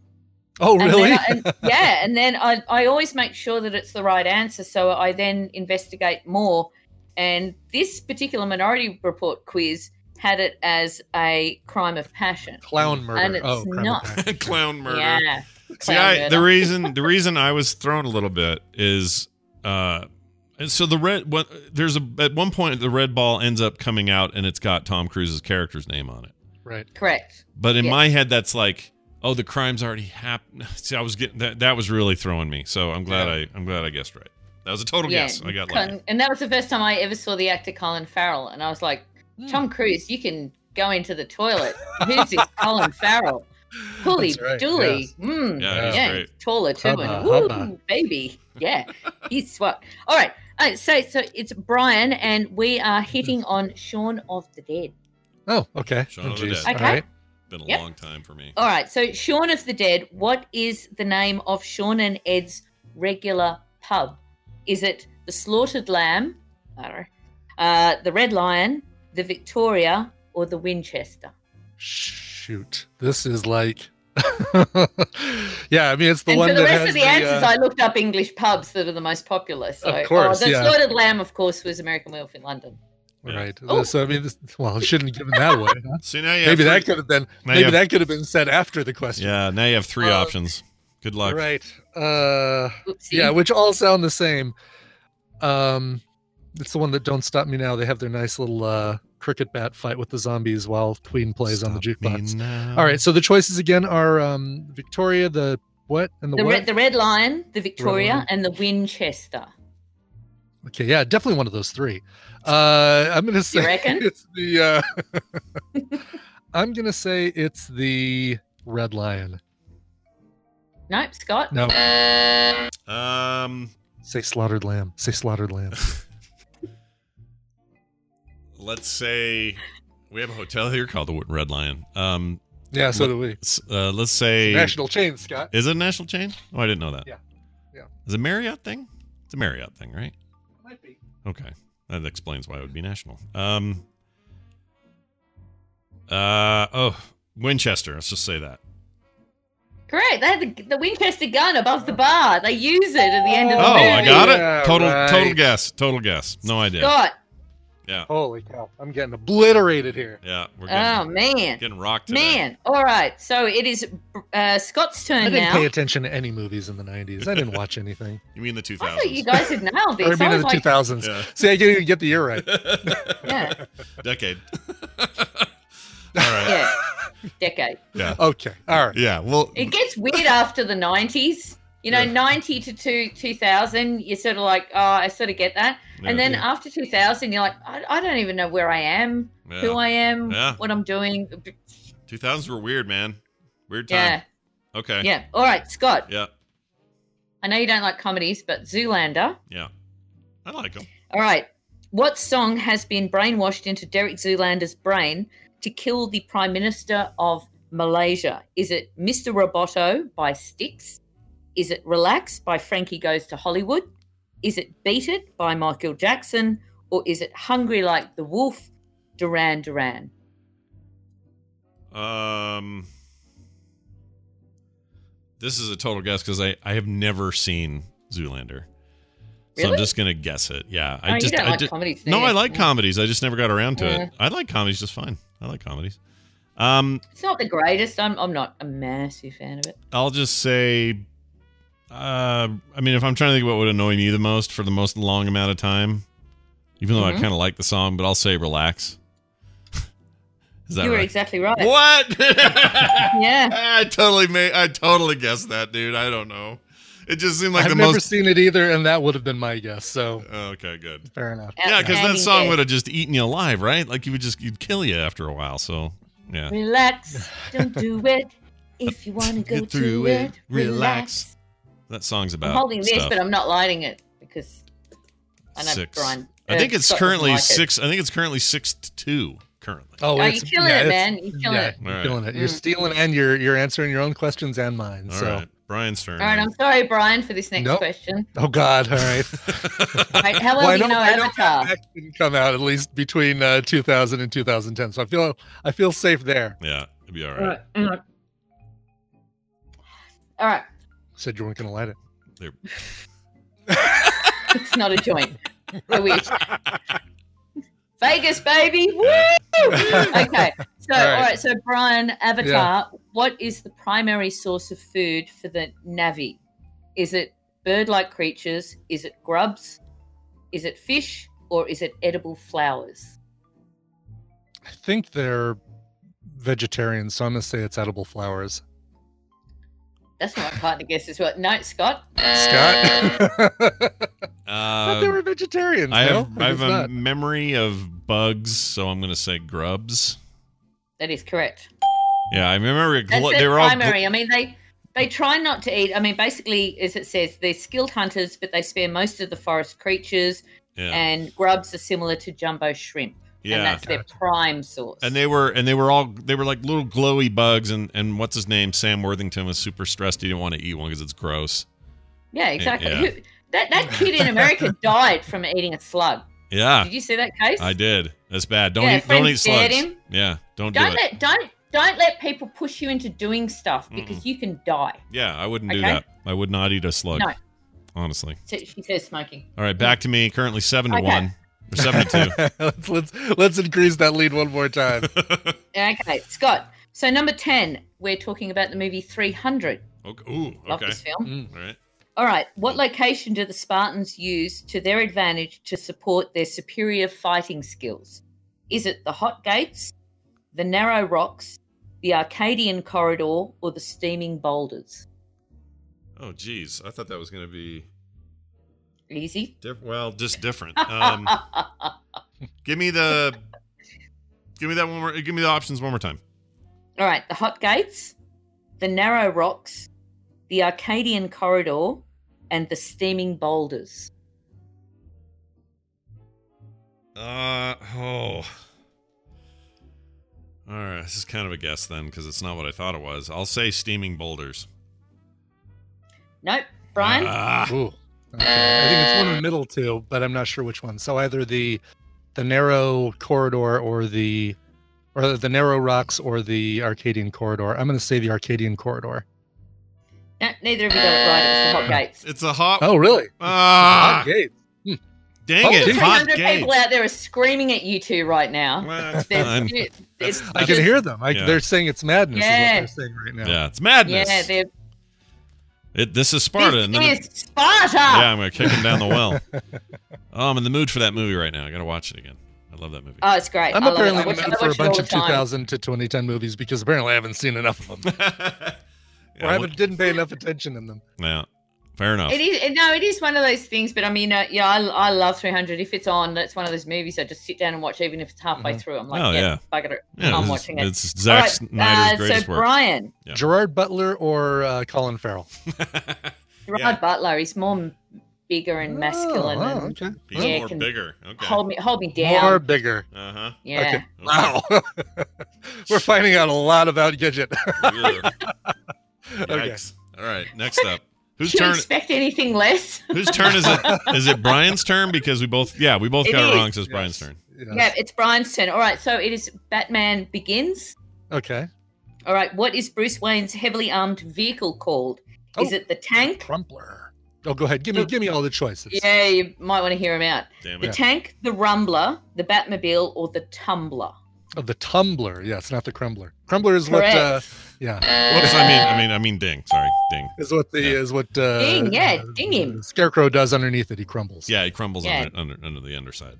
Oh, And really? I- and- yeah, and then I I always make sure that it's the right answer, so I then investigate more. And this particular Minority Report quiz had it as a crime of passion. Clown murder. And it's oh, crime not. Clown murder. Yeah. See, clown I, the reason the reason I was thrown a little bit is uh and so the red what there's a at one point the red ball ends up coming out and it's got Tom Cruise's character's name on it. Right. Correct. But in Yes. my head that's like oh the crime's already happened. See I was getting that that was really throwing me. So I'm glad Yeah. I I'm glad I guessed right. That was a total Yeah. guess. I got Con- lucky. and that was the first time I ever saw the actor Colin Farrell, and I was like, Hmm. Tom Cruise, you can go into the toilet. Who's this Colin Farrell? Holy That's right, dooly. yes. Mm, Yeah, yeah, great. taller too. Hubba, and, woo, hubba. baby. Yeah, he's swat. All right. All right. So, so it's Brian, and we are hitting on Shaun of the Dead. Oh, okay. Shaun oh, of the. Dead. Okay. All right. Been a Yep. long time for me. All right. So, Shaun of the Dead, what is the name of Shaun and Ed's regular pub? Is it the Slaughtered Lamb, I don't know, uh, the Red Lion, the Victoria, or the Winchester? Shoot. This is like. yeah, I mean, it's the and one for the that rest has of the, answers, uh, I looked up English pubs that are the most popular. So, Of course, oh, the yeah. Slaughtered Lamb, of course, was American Werewolf in London. Right. Oh. So I mean, this, well, I shouldn't have given that away. Huh? See now you maybe have that three- could have been. Now Maybe have- that could have been said after the question. Yeah, now you have three Uh, options. Good luck. Right. Uh, Oopsie. yeah, which all sound the same. Um, it's the one that don't stop me now. They have their nice little uh cricket bat fight with the zombies while Queen plays on the jukebox. All right, so the choices again are um, Victoria, the what and the, The what? red, the Red Lion, the Victoria, Lion. and the Winchester. Okay, yeah, definitely one of those three. Uh, I'm gonna say reckon? it's the. Uh, I'm gonna say it's the Red Lion. Nope, Scott. No, Um, say slaughtered lamb. Say slaughtered lamb. let's say we have a hotel here called the Red Lion. Um, Yeah, so What- do we. uh, let's say National chain, Scott. is it a national chain? Oh, I didn't know that. Yeah. Yeah. Is it a Marriott thing? It's a Marriott thing, right? Might be. Okay, that explains why it would be national. Um. Uh oh, Winchester. Let's just say that. Correct. They had the, the Winchester gun above the bar. They use it at the end of the Oh, movie. I got Yeah, it. Total, right. total guess. Total guess. No idea. Scott. Yeah, Holy cow! I'm getting obliterated here. yeah. We're Oh man. getting rocked today. Man. All right. So it is uh, Scott's turn now. I didn't now. pay attention to any movies in the 90s. I didn't watch anything. You mean the 2000s? I thought you thousands? guys had nailed this. or I mean I in the like, 2000s. Yeah. See, I didn't even get the year right. yeah, Decade. All right. yeah, decade. Yeah. Okay. All right. Yeah. Well. It gets weird after the nineties. You know, Yeah. ninety to two two thousand, you're sort of like, oh, I sort of get that. Yeah. and then after two thousand, you're like, I, I don't even know where I am, who I am, Yeah. what I'm doing. Two thousands were weird, man. Weird time. Yeah, Okay. yeah. All right, Scott. Yeah. I know you don't like comedies, but Zoolander. Yeah. I like them. All right. What song has been brainwashed into Derek Zoolander's brain to kill the Prime Minister of Malaysia? Is it Mr. Roboto by Styx? Is it Relax by Frankie Goes to Hollywood? Is it Beat It by Michael Jackson? Or is it Hungry Like the Wolf, Duran Duran? Um. This is a total guess because I, I have never seen Zoolander. So I'm just gonna guess it. Yeah, oh, I just you don't I like did- comedies. no. I like comedies. I just never got around to it. Mm. I like comedies just fine. I like comedies. Um, It's not the greatest. I'm, I'm not a massive fan of it. I'll just say, uh, I mean, if I'm trying to think what would annoy me the most for the most long amount of time, even though I Mhm. kind of like the song, but I'll say relax. Is that you were right? exactly right. What? Yeah. I totally made. I totally guessed that, dude. I don't know. It just seemed like I've the never most. seen it either, and that would have been my guess. So okay, good. fair enough. Yeah, because that song would have just eaten you alive, right? Like you would just you'd kill you after a while. So yeah. Relax, don't do it. If you want to go Get through to it, it, relax. relax. That song's about. I'm holding this, but I'm not lighting it because I know Six. Brian. I uh, think it's Scott currently like it. six. I think it's currently six to two. Currently. Oh, Oh, you're killing yeah, it, man. You're killing yeah, it. You're Alright. killing it. You're Mm. stealing and you're you're answering your own questions and mine. All so right, Brian's turn. All right, I'm sorry, Brian, for this next Nope. question. oh god, all right. Right, how well Well, do you know, know I know Avatar? Mad Max didn't come out at least between uh, 2000 and 2010, so I feel I feel safe there. yeah, it'd be all All right. right. all right. All right. Said you weren't going to light it. It's not a joint. I wish. Vegas, baby. Woo! Okay. So, All all right. right. So, Brian, Avatar, what is the primary source of food for the Na'vi? Is it bird like creatures? Is it grubs? Is it fish? Or is it edible flowers? I think they're vegetarian, so I'm going to say it's edible flowers. That's what my partner guesses. What? No, Scott. Scott, I thought they Uh, were vegetarians. I no? have I have a not. memory of bugs, so I'm gonna say grubs. That is correct. Yeah, I remember gl- they were all. primary. gl- I mean, they they try not to eat. I mean, basically, as it says, they're skilled hunters, but they spare most of the forest creatures. yeah, And grubs are similar to jumbo shrimp, and yeah, that's their prime source. and they were and they were all they were like little glowy bugs, and and what's his name? Sam Worthington was super stressed. He didn't want to eat one because it's gross. yeah, exactly. yeah. Who, that that kid in America died from eating a slug. Yeah, Did you see that case? I did. That's bad. Don't Yeah, eat. Don't eat slugs. him. Yeah, don't, Don't do it. let don't don't let people push you into doing stuff because you can die. Yeah, I wouldn't do that. I would not eat a slug. No. Honestly. So she says smoking. All right, back to me. Currently seven to Okay. one or seven to let's, let's let's increase that lead one more time. Okay, Scott. So number ten, we're talking about the movie Three Hundred. okay. Ooh, Love okay. this film. Mm. All right. All right. What location do the Spartans use to their advantage to support their superior fighting skills? Is it the Hot Gates, the Narrow Rocks, the Arcadian Corridor, or the Steaming Boulders? Oh, geez. I thought that was going to be Easy. diff- well, just different. Um, give me the give me that one more. Give me the options one more time. All right, the hot gates, the narrow rocks, the Arcadian corridor, and the steaming boulders. Uh oh. All right, this is kind of a guess then because it's not what I thought it was. I'll say steaming boulders. Nope. Brian? Ah, Ooh. Okay. I think it's one in the middle too, but I'm not sure which one. So either the the narrow corridor or the or the narrow rocks or the Arcadian corridor. I'm going to say the Arcadian corridor. no, neither of you got it right. It was the hot gates. it's a hot. Oh, really? Ah, Hot gate. dang Oh, it! did- Hot 300 people out there are screaming at you two right now. Well, that's They're- it's- I can just- hear them. I, Yeah. They're saying it's madness. Yeah. Is what they're saying right now. Yeah, it's madness. Yeah, they're It, this is Sparta. This it- is Sparta. yeah, I'm gonna kick him down the well. Oh, I'm in the mood for that movie right now. I gotta watch it again. I love that movie. Oh, it's great. I'm I apparently in the mood for a bunch of 2000 to 2010 movies because apparently I haven't seen enough of them. Yeah, or I haven't, didn't pay enough attention in them. yeah, fair enough. It is no, it is one of those things. But I mean, uh, yeah, I, I love 300. If it's on, that's one of those movies I just sit down and watch, even if it's halfway Mhm. through. I'm like, Oh, yeah, yeah. bugger it. Yeah, I'm it's- watching it. It's All Zack right, Snyder's uh, greatest so work. Brian, Yeah. Gerard Butler or uh, Colin Farrell? Gerard Yeah. Butler, he's more bigger and masculine. Oh, and okay. He's Yeah, more can bigger. Okay. Hold me, hold me down. More bigger. Uh huh. yeah. Okay. Wow. We're finding out a lot about Gidget. Okay. All right. Next up, whose Did you turn? expect anything less? Whose turn is it? Is it Brian's turn? Because we both, yeah, we both It got it is. wrong. So it's Brian's turn. Yes. Yeah, it's Brian's turn. All right, so it is Batman Begins. Okay. All right, what is Bruce Wayne's heavily armed vehicle called? Is Oh. it the tank? Crumpler. Oh, go ahead. Give me give me all the choices. Yeah, you might want to hear him out. Damn The it. tank, the Rumbler, the Batmobile, or the Tumbler? Oh, the tumbler. Yes, not the crumbler. Crumbler is what. Correct. Uh, Yeah, Whoops. I mean, I mean, I mean, ding. Sorry, ding. is what the Yeah. is what. Uh, Ding, yeah, uh, ding him. Scarecrow does underneath it. He crumbles. Yeah, he crumbles Yeah. under, under under the underside.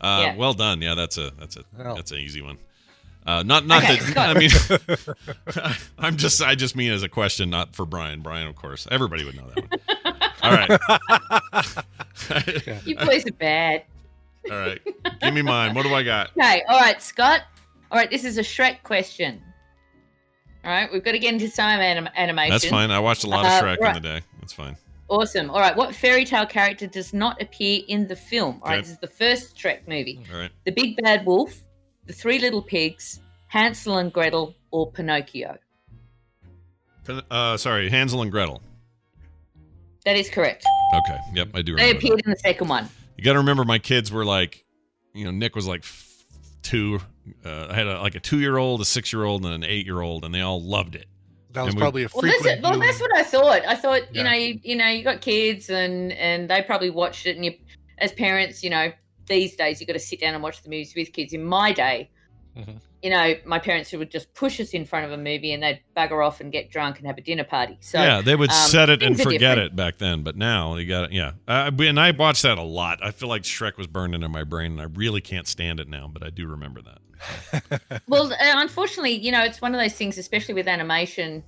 Uh, Yeah. Well done. Yeah, that's a that's a Well. that's an easy one. Uh, not not Okay, that. I mean, I'm just I just mean as a question, not for Brian. Brian, of course, everybody would know that one. All right, You boys are bad. all right. Give me mine. What do I got? Okay, all right, Scott. All right, this is a Shrek question. All right, we've got to get into some anim- animation. That's fine. I watched a lot of Uh, Shrek right. in the day. That's fine. Awesome. All right, what fairy tale character does not appear in the film? All right, Okay. this is the first Shrek movie. All right. The Big Bad Wolf, The Three Little Pigs, Hansel and Gretel, or Pinocchio? Pin- Uh, sorry, Hansel and Gretel. That is correct. Okay. Yep, I do They appeared That. in the second one. You got to remember, my kids were like, you know, Nick was like two. Uh, I had a, like a two-year-old, a six-year-old, and an eight-year-old, and they all loved it. that was we- probably a Well, that's, frequent. well, viewing. that's what I thought. I thought, you know, you, you know, you got kids, and and they probably watched it, and you, as parents, you know, these days you got to sit down and watch the movies with kids. In my day, Mhm. You know, my parents would just push us in front of a movie, and they'd bugger off and get drunk and have a dinner party. So yeah, they would um, set it and forget it back then, but now you got it. Yeah, uh, and I watched that a lot. I feel like Shrek was burned into my brain, and I really can't stand it now. But I do remember that. Well, uh, unfortunately, you know, it's one of those things, especially with animation.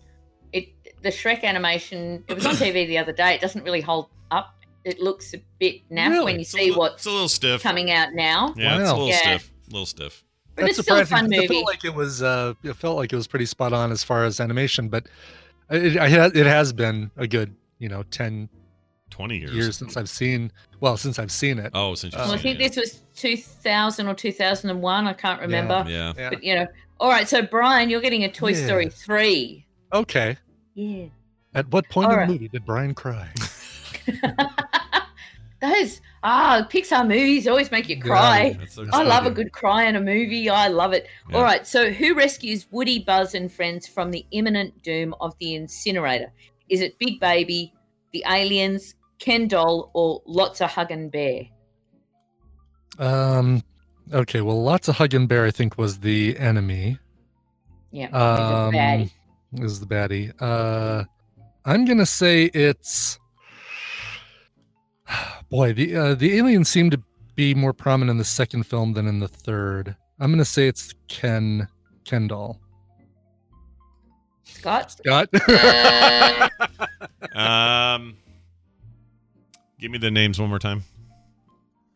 It the Shrek animation. It was on TV the other day. It doesn't really hold up. It looks a bit naff Really? when you It's see little- what's it's a little stiff. coming out now. Yeah, it's a little Yeah. stiff. A little stiff. But That's it's still a surprising. fun because It felt like it was. Uh, it felt like it was pretty spot on as far as animation, but it, it has been a good, you know, ten Twenty years. years since I've seen. Well, since I've seen it. Oh, since you Well, Well, I think it. this was 2000 or 2001. I can't remember. Yeah. Yeah. But, you know, all right. So, Brian, you're getting a Toy Yeah. Story 3. Okay. Yeah. At what point All in right. the movie did Brian cry? Those, ah, Pixar movies always make you cry. That's their I love a good cry in a movie. I love it. Yeah. All right. So, who rescues Woody, Buzz, and friends from the imminent doom of the incinerator? Is it Big Baby, the aliens, Ken Doll, or Lots of Huggin' Bear? Um. Okay. Well, lots of hug and bear. I think was the enemy. Yeah. Um, he's a baddie. is the baddie. Uh, I'm gonna say it's. Boy, the uh, the aliens seem to be more prominent in the second film than in the third. I'm gonna say it's Ken Kendall. Scott. Scott. Um, give me the names one more time.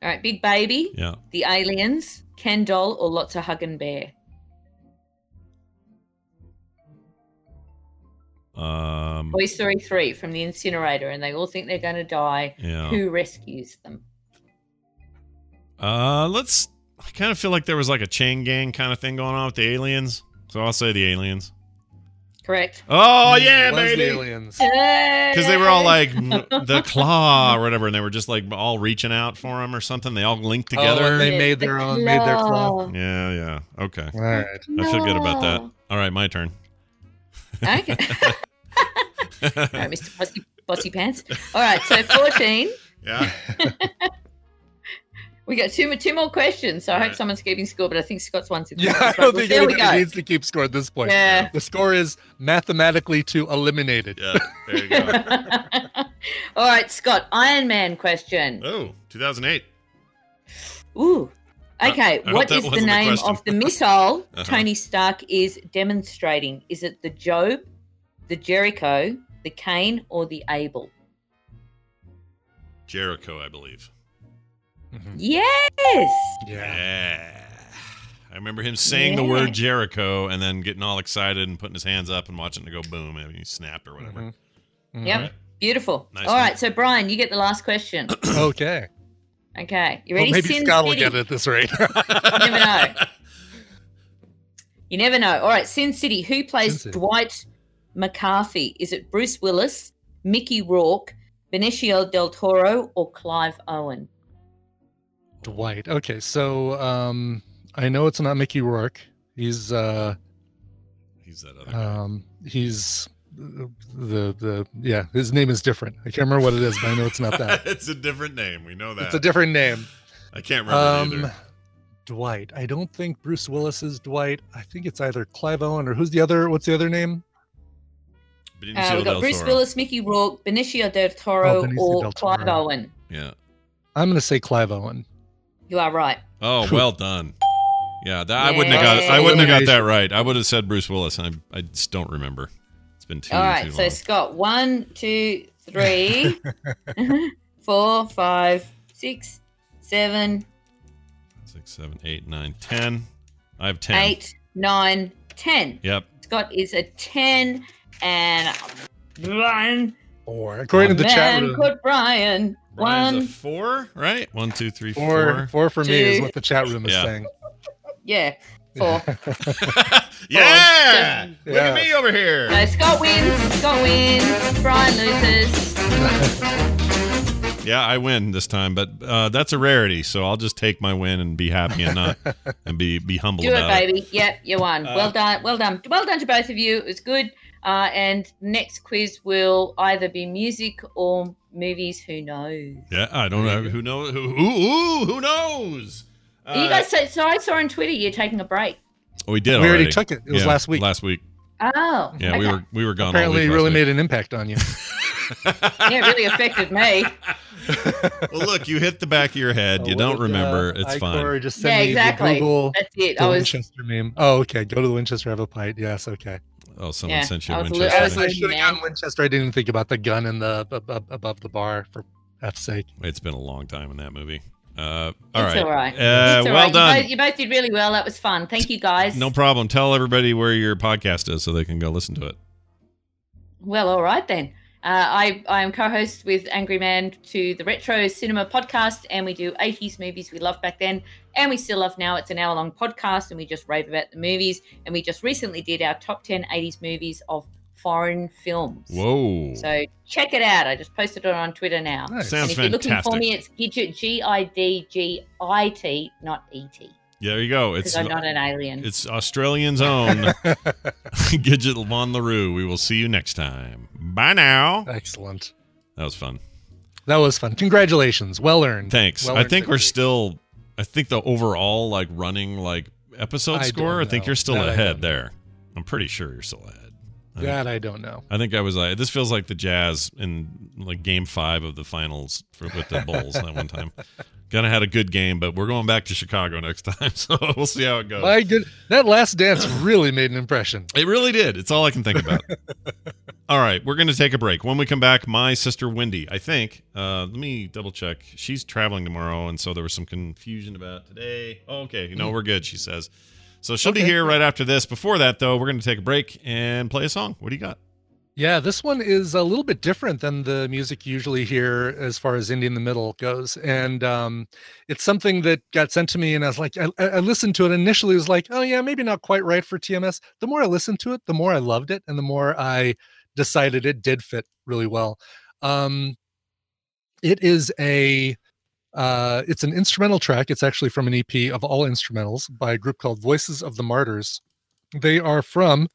All right, Big Baby, Yeah. The Aliens, Ken Doll, or Lots of Hug and Bear. Um, Toy Story 3 from the incinerator, and they all think they're going to die. yeah. Who rescues them? Uh, let's. I kind of feel like there was like a chain gang kind of thing going on with the aliens, so I'll say the aliens. Correct. Oh yeah, Was the baby. aliens. Because they were all like the claw or whatever, and they were just like all reaching out for him or something. They all linked Oh, together. and they made their own, made their claw. yeah, yeah. Okay. All right. I feel good about that. All right, my turn. Okay. all right, Mr. Bossy, Bossy Pants. All right, so 14. Yeah. We got two, more- two more questions, so I hope Right. someone's keeping score, but I think Scott's one's in Yeah, front I don't Well, think There anybody needs to keep score at this point. Yeah. The score is mathematically to eliminated. Yeah. There you go. All right, Scott, Iron Man question. oh, 2008. Ooh. Okay, I hope what the wasn't the name of the missile Uh-huh. Tony Stark is demonstrating? Is it the Job, the Jericho, the Cain, or the Abel? Jericho, I believe. Mhm. Yes. Yeah. Yeah. I remember him saying the word Jericho and then getting all excited and putting his hands up and watching it go boom and he snapped or whatever. Mhm. Mhm. Yep. Beautiful. Nice All one. right, so Brian, you get the last question. Okay. Okay, you Well, ready? maybe Sin Scott will get it at this rate. You never know. You never know. All right, Sin City. Who plays Sin City. Dwight McCarthy? Is it Bruce Willis, Mickey Rourke, Benicio del Toro, or Clive Owen? Dwight. Okay, so um, I know it's not Mickey Rourke. He's uh, He's that other guy. um, he's the the yeah. His name is different. I can't remember what it is, but I know it's not that. it's a different name. We know that. it's a different name. I can't remember Um, either. Dwight. I don't think Bruce Willis is Dwight. I think it's either Clive Owen or who's the other? What's the other name? Benicio Uh, we've got del Bruce Toro. Willis, Mickey Rourke, Benicio del Toro, Oh, Benicio or del Clive Owen. Yeah. I'm gonna say Clive Owen. You are right. Oh, well done. Yeah, that, I wouldn't have got. I wouldn't have got that right. I would have said Bruce Willis. I, I just don't remember. It's been too. All right, too so long. Scott, one, two, three, four, five, six, seven, Six, seven, eight, nine, ten. I have ten. eight, nine, ten. Yep. Scott is a 10, and Brian, Or according to the chat room, put Brian. Brian's a One, four, right? One, two, three, four four. four for me is what the chat room is Yeah. saying. yeah, four. yeah. Look Yeah. at me over here. so Scott wins, Scott wins, Brian loses. Yeah, I win this time, but uh, that's a rarity. So I'll just take my win and be happy and not and be be humble Do it, about it. baby. Yep, you won. Uh, well done, well done, well done to both of you. It was good. Uh, and next quiz will either be music or movies. Who knows? Yeah, I don't know who knows who who who, who knows. Uh, you guys, so, so I saw on Twitter you're taking a break. oh, we did. we already already took it. It was Yeah, last week. Last week. Oh, Yeah, we were we were gone. Apparently, all week really made an impact on you. Yeah, it really affected me. well, look, you hit the back of your head. You Oh, don't remember. uh, it's Icor fine. Just send Yeah, me exactly. the Google That's it. the I was. Winchester meme. Oh, okay. Go to the Winchester. Have a pint. Yes. Okay. Oh, someone Yeah, sent you I a a Winchester. little- I I, was thing. like- should have gotten Winchester. I didn't even think about the gun in the ab- ab- above the bar for F's sake. It's been a long time in that movie. Uh, all It's right. all right. Uh, It's all well right. done. You both, you both did really well. That was fun. Thank you, guys. No problem. Tell everybody where your podcast is so they can go listen to it. Well, all right then. Uh, I I am co-host with Angry Man to the Retro Cinema Podcast, and we do 80s movies we loved back then, and we still love now. It's an hour-long podcast, and we just rave about the movies. And we just recently did our top 10 80s movies of foreign films. Whoa. So check it out. I just posted it on Twitter now. Nice. Sounds and if you're looking for me, it's Gidget G I D G I T, not E T, there you go. It's I'm not an alien. it's Australian's own Gidget Von LaRue. We will see you next time. Bye now. Excellent. That was fun. That was fun. Congratulations. Well earned. Thanks. Well I earned think we're still. I think the overall like running like episode I score. I think you're still That I ahead there. I'm pretty sure you're still ahead. I That I don't know. I think I was like, this feels like the Jazz in like Game Five of the finals for, with the Bulls that one time. Kind of had a good game, but we're going back to Chicago next time, so we'll see how it goes. My good, that last dance really made an impression. It really did. It's all I can think about. all right, we're going to take a break. When we come back, my sister Wendy, I think, uh, let me double check. She's traveling tomorrow, and so there was some confusion about today. Oh, okay. No, we're good, she says. So she'll be here right after this. Before that, though, we're going to take a break and play a song. What do you got? Yeah, this one is a little bit different than the music you usually hear as far as Indie in the Middle goes. And um, it's something that got sent to me, and I was like, I, I listened to it initially, it was like, oh, yeah, maybe not quite right for TMS. The more I listened to it, the more I loved it, and the more I decided it did fit really well. Um, it is a uh, it's an instrumental track. It's actually from an EP of all instrumentals by a group called Voices of the Martyrs. They are from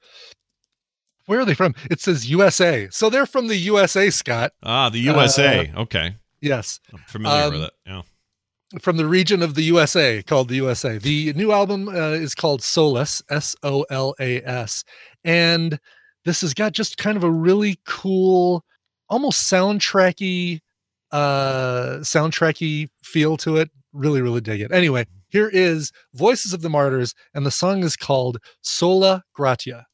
where are they from? It says USA. So they're from the USA, Scott. Ah, the USA. okay. Yes. I'm familiar with Um, it. Yeah. From the region of the USA called the USA. The new album uh, is called Solas, S O L A S. And this has got just kind of a really cool, almost soundtracky, uh, soundtracky feel to it. Really, really dig it. Anyway, here is Voices of the Martyrs, and the song is called Sola Gratia.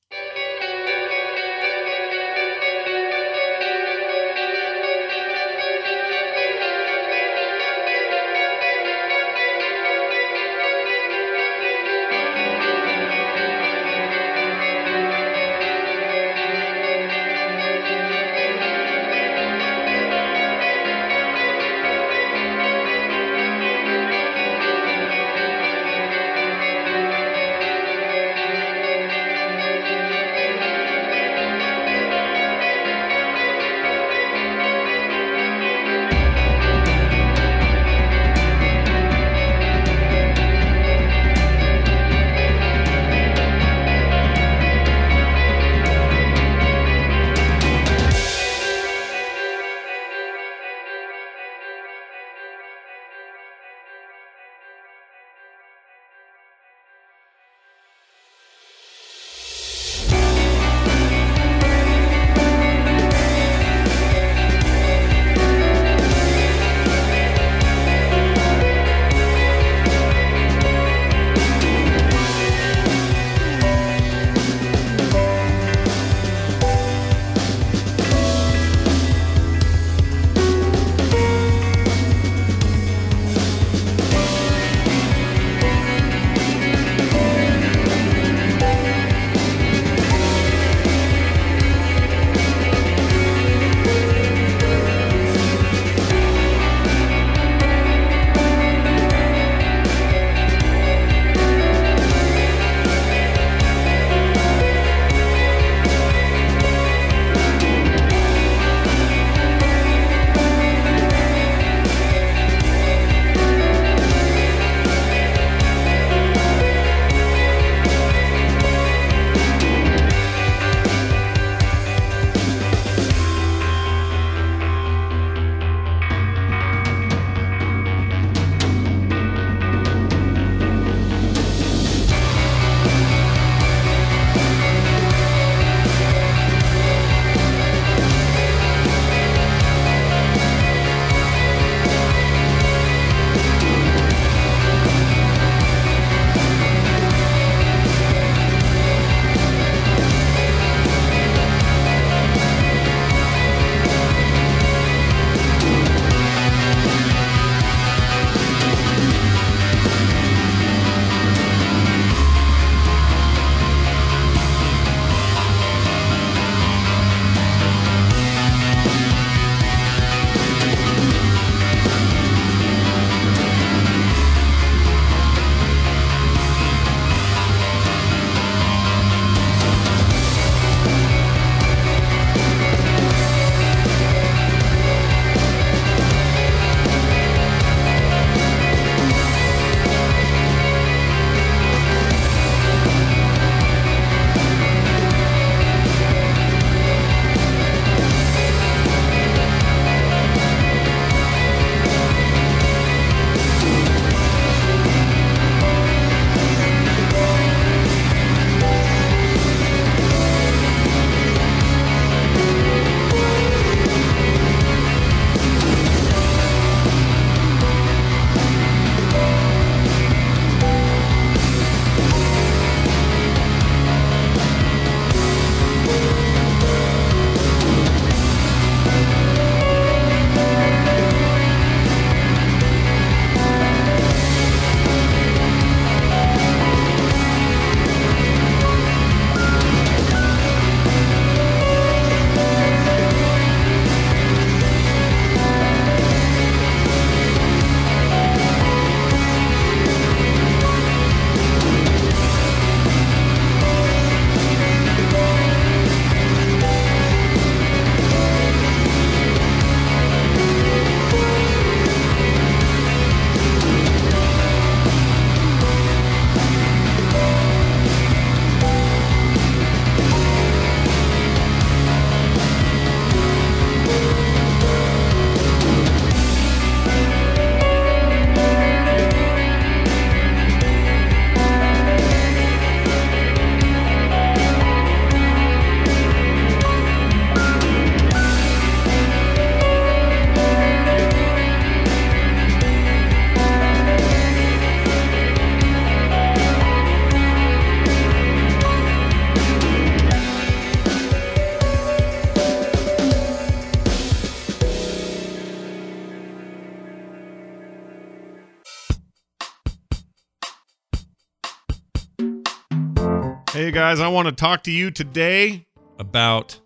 Guys, I want to talk to you today about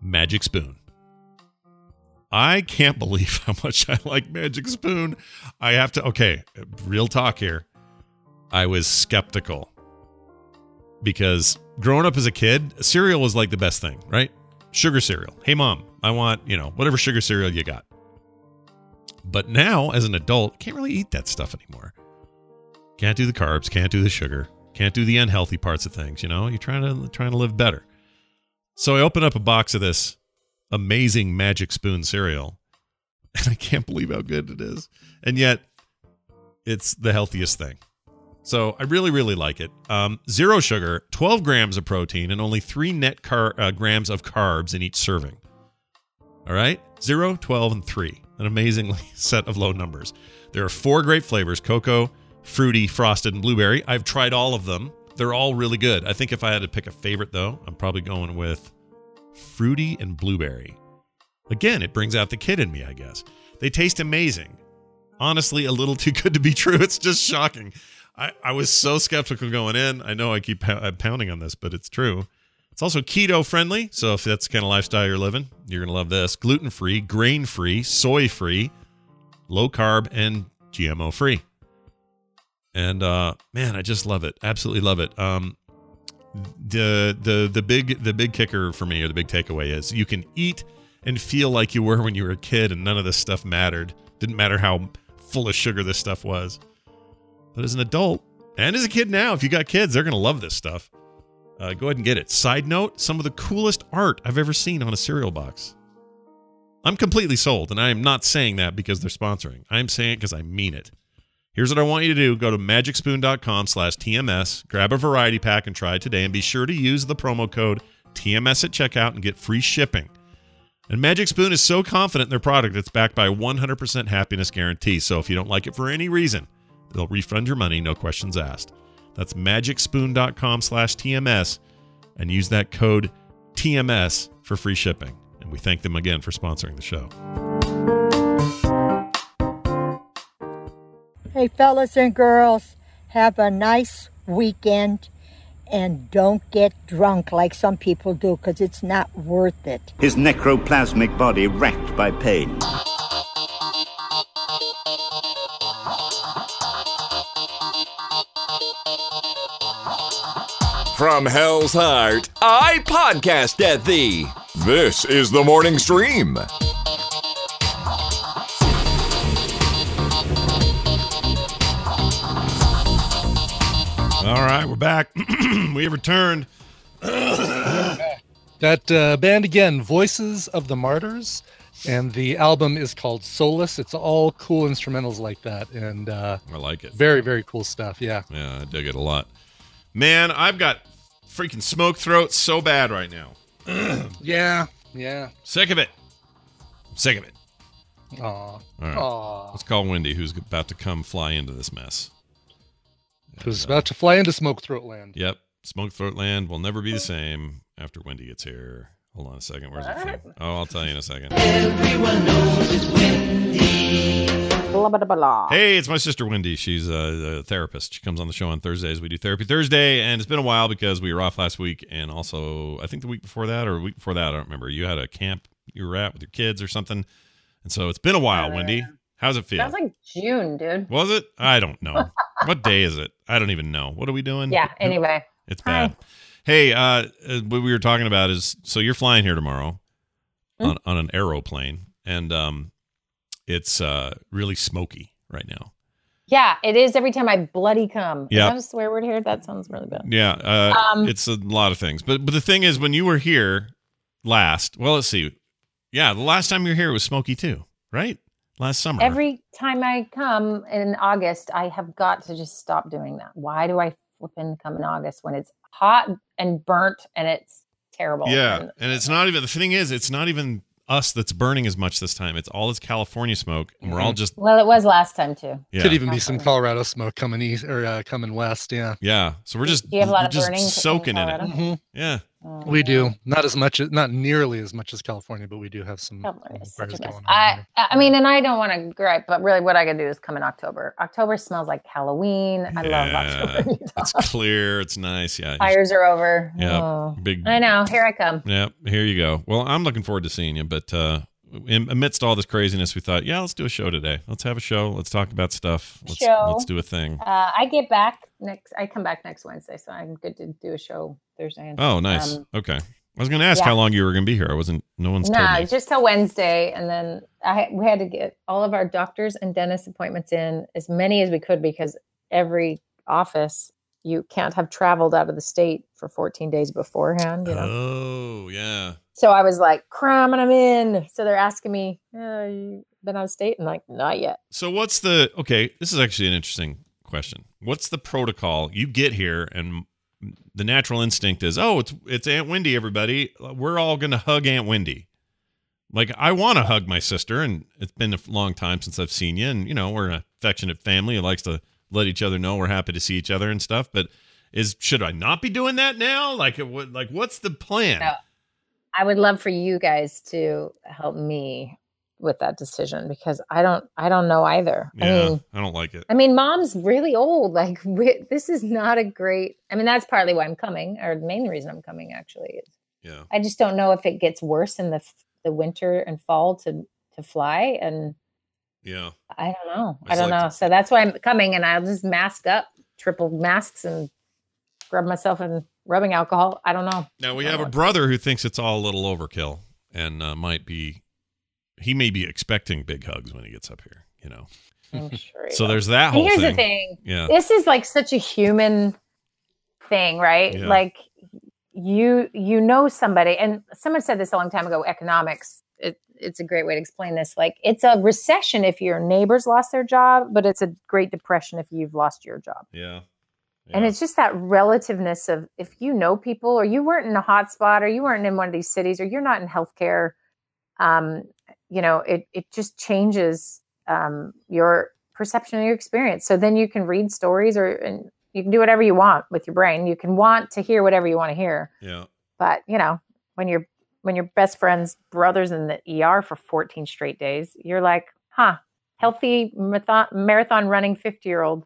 Magic Spoon. I can't believe how much I like Magic Spoon. I have to, okay, real talk here. I was skeptical because growing up as a kid, cereal was like the best thing, right? Sugar cereal. Hey, mom, I want, you know, whatever sugar cereal you got. But now, as an adult, can't really eat that stuff anymore. Can't do the carbs, can't do the sugar, can't do the unhealthy parts of things, you know? You're trying to trying to live better. So I open up a box of this amazing Magic Spoon cereal, and I can't believe how good it is. And yet, it's the healthiest thing. So I really, really like it. Um, zero sugar, 12 grams of protein, and only three net car- uh, grams of carbs in each serving. All right? Zero, 12, and three. An amazingly set of low numbers. There are four great flavors cocoa, fruity, frosted, and blueberry. I've tried all of them. They're all really good. I think if I had to pick a favorite, though, I'm probably going with fruity and blueberry. Again, it brings out the kid in me, I guess. They taste amazing. Honestly, a little too good to be true. It's just shocking. I, I was so skeptical going in. I know I keep pou- uh, pounding on this, but it's true. It's also keto friendly. So if that's the kind of lifestyle you're living, you're going to love this. Gluten free, grain free, soy free, low carb, and GMO free. And uh, man, I just love it. Absolutely love it. Um, the the the big the big kicker for me or the big takeaway is you can eat and feel like you were when you were a kid and none of this stuff mattered. Didn't matter how full of sugar this stuff was. But as an adult and as a kid now, if you got kids, they're to love this stuff. Uh, go ahead and get it. Side note some of the coolest art I've ever seen on a cereal box. I'm completely sold, and I am not saying that because they're sponsoring. I'm saying it because I mean it. Here's what I want you to do. Go to magicspoon.com slash TMS, grab a variety pack and try it today, and be sure to use the promo code TMS at checkout and get free shipping. And Magic Spoon is so confident in their product, it's backed by a 100% happiness guarantee. So if you don't like it for any reason, they'll refund your money, no questions asked. That's magicspoon.com slash TMS and use that code TMS for free shipping. And we thank them again for sponsoring the show. Hey, fellas and girls, have a nice weekend and don't get drunk like some people do because it's not worth it. His necroplasmic body racked by pain. From Hell's Heart, I podcast at thee. This is the morning stream. All right, we're back. we have returned. That uh, band again, Voices of the Martyrs, and the album is called Solas. It's all cool instrumentals like that, and uh, I like it. very very cool stuff. Yeah. Yeah, I dig it a lot. Man, I've got freaking smoke throat so bad right now. Yeah. Yeah. Sick of it. Sick of it. Aw. All right. Aw. Let's call Wendy, who's about to come fly into this mess. Who's about to fly into Smoke Throat Land? Yep. Smoke Throat Land will never be the same after Wendy gets here. Hold on a second. Where's it from? Oh, I'll tell you in a second. Blah, blah, blah, blah. Hey, it's my sister Wendy. She's a, a therapist. She comes on the show on Thursdays. We do Therapy Thursday, and it's been a while because we were off last week, and also I think the week before that or a week before that, I don't remember. You had a camp you were at with your kids or something, and so it's been a while. Uh, Wendy, how's it feel? That was like June, dude. Was it? I don't know. what day is it? I don't even know. What are we doing? Yeah, anyway. It's bad. Hey, uh, uh, what we were talking about is so you're flying here tomorrow Hmm? on, on an aeroplane, and um, it's uh, really smoky right now. Yeah, it is every time I bloody come. Yeah. Is that a swear word here? That sounds really bad. Yeah, uh, Um, it's a lot of things. But but the thing is, when you were here last, well, let's see. Yeah, the last time you were here it was smoky too, right? Last summer. Every time I come in August, I have got to just stop doing that. Why do I flip flipping come in August when it's hot and burnt and it's terrible? yeah, And- and it's not even the thing is, it's not even us that's burning as much this time. It's all this California smoke, and we're all just well, it was last time too. yeah. Could even be some Colorado smoke coming east or uh, coming west. Yeah. Yeah, so we're just Do you have a lot we're of just burning soaking in it. Colorado? Mhm. Yeah, We do not as much, not nearly as much as California, but we do have some. California is such fires going on I, here. I mean, and I don't want to gripe, but really, what I can do is come in October. October smells like Halloween. I love October. It's clear. It's nice. Yeah. Fires are over. Yeah. Oh. Big. I know. Here I come. Yeah. Here you go. Well, I'm looking forward to seeing you. But uh, in, amidst all this craziness, we thought, yeah, let's do a show today. Let's have a show. Let's talk about stuff. Let's, Show. let's do a thing. Uh, I get back next. I come back next Wednesday, so I'm good to do a show Thursday. and- Oh, nice. Um, okay. I was going to ask yeah. how long you were going to be here. I wasn't. No one's no, me. just till Wednesday, and then I we had to get all of our doctors and dentist appointments in as many as we could because every office you can't have traveled out of the state for 14 days beforehand. You know, Oh, yeah. so I was like cramming them in. So they're asking me, uh, "You been out of state?" And like, "Not yet." So what's the okay? This is actually an interesting question. What's the protocol? You get here, and the natural instinct is, oh, it's it's Aunt Wendy. Everybody, we're all going to hug Aunt Wendy. Like I want to hug my sister, and it's been a long time since I've seen you, and you know we're an affectionate family who likes to let each other know we're happy to see each other and stuff. But is should I not be doing that now? Like, it would like what's the plan? No. I would love for you guys to help me with that decision because I don't I don't know either. Yeah, I mean, I don't like it. I mean, mom's really old. Like, we, this is not a great. I mean, that's partly why I'm coming, or the main reason I'm coming actually. Is Yeah, I just don't know if it gets worse in the the winter and fall to to fly, and yeah. I don't know. I It's don't like- know. So that's why I'm coming, and I'll just mask up, triple masks, and rub myself in rubbing alcohol. I don't know. Now we I have a brother who thinks it's all a little overkill and uh, might be he may be expecting big hugs when he gets up here, you know. Sure So there's that And whole here's thing. the thing. Yeah. This is like such a human thing, right? Yeah. Like you you know somebody and someone said this a long time ago economics it, it's a great way to explain this like it's a recession if your neighbors lost their job but it's a great depression if you've lost your job Yeah. and it's just that relativeness of if you know people or you weren't in a hot spot or you weren't in one of these cities or you're not in healthcare, um, you know, it it just changes um, your perception of your experience. So then you can read stories or and you can do whatever you want with your brain. You can want to hear whatever you want to hear. Yeah. But you know, when you're when your best friend's brother's in the ER for 14 straight days, you're like, huh, healthy marathon, running 50 year old,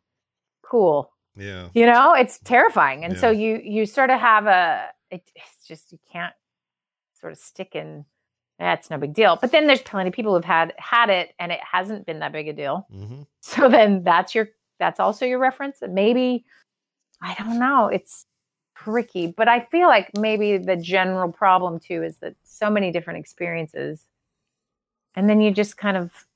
cool. Yeah. you know it's terrifying. And so you you sort of have a it, it's just you can't sort of stick in that's no big deal. But then there's plenty of people who've had had it and it hasn't been that big a deal. Hmm so then that's your that's also your reference. And maybe i don't know. It's tricky but i feel like maybe the general problem too is that so many different experiences and then you just kind of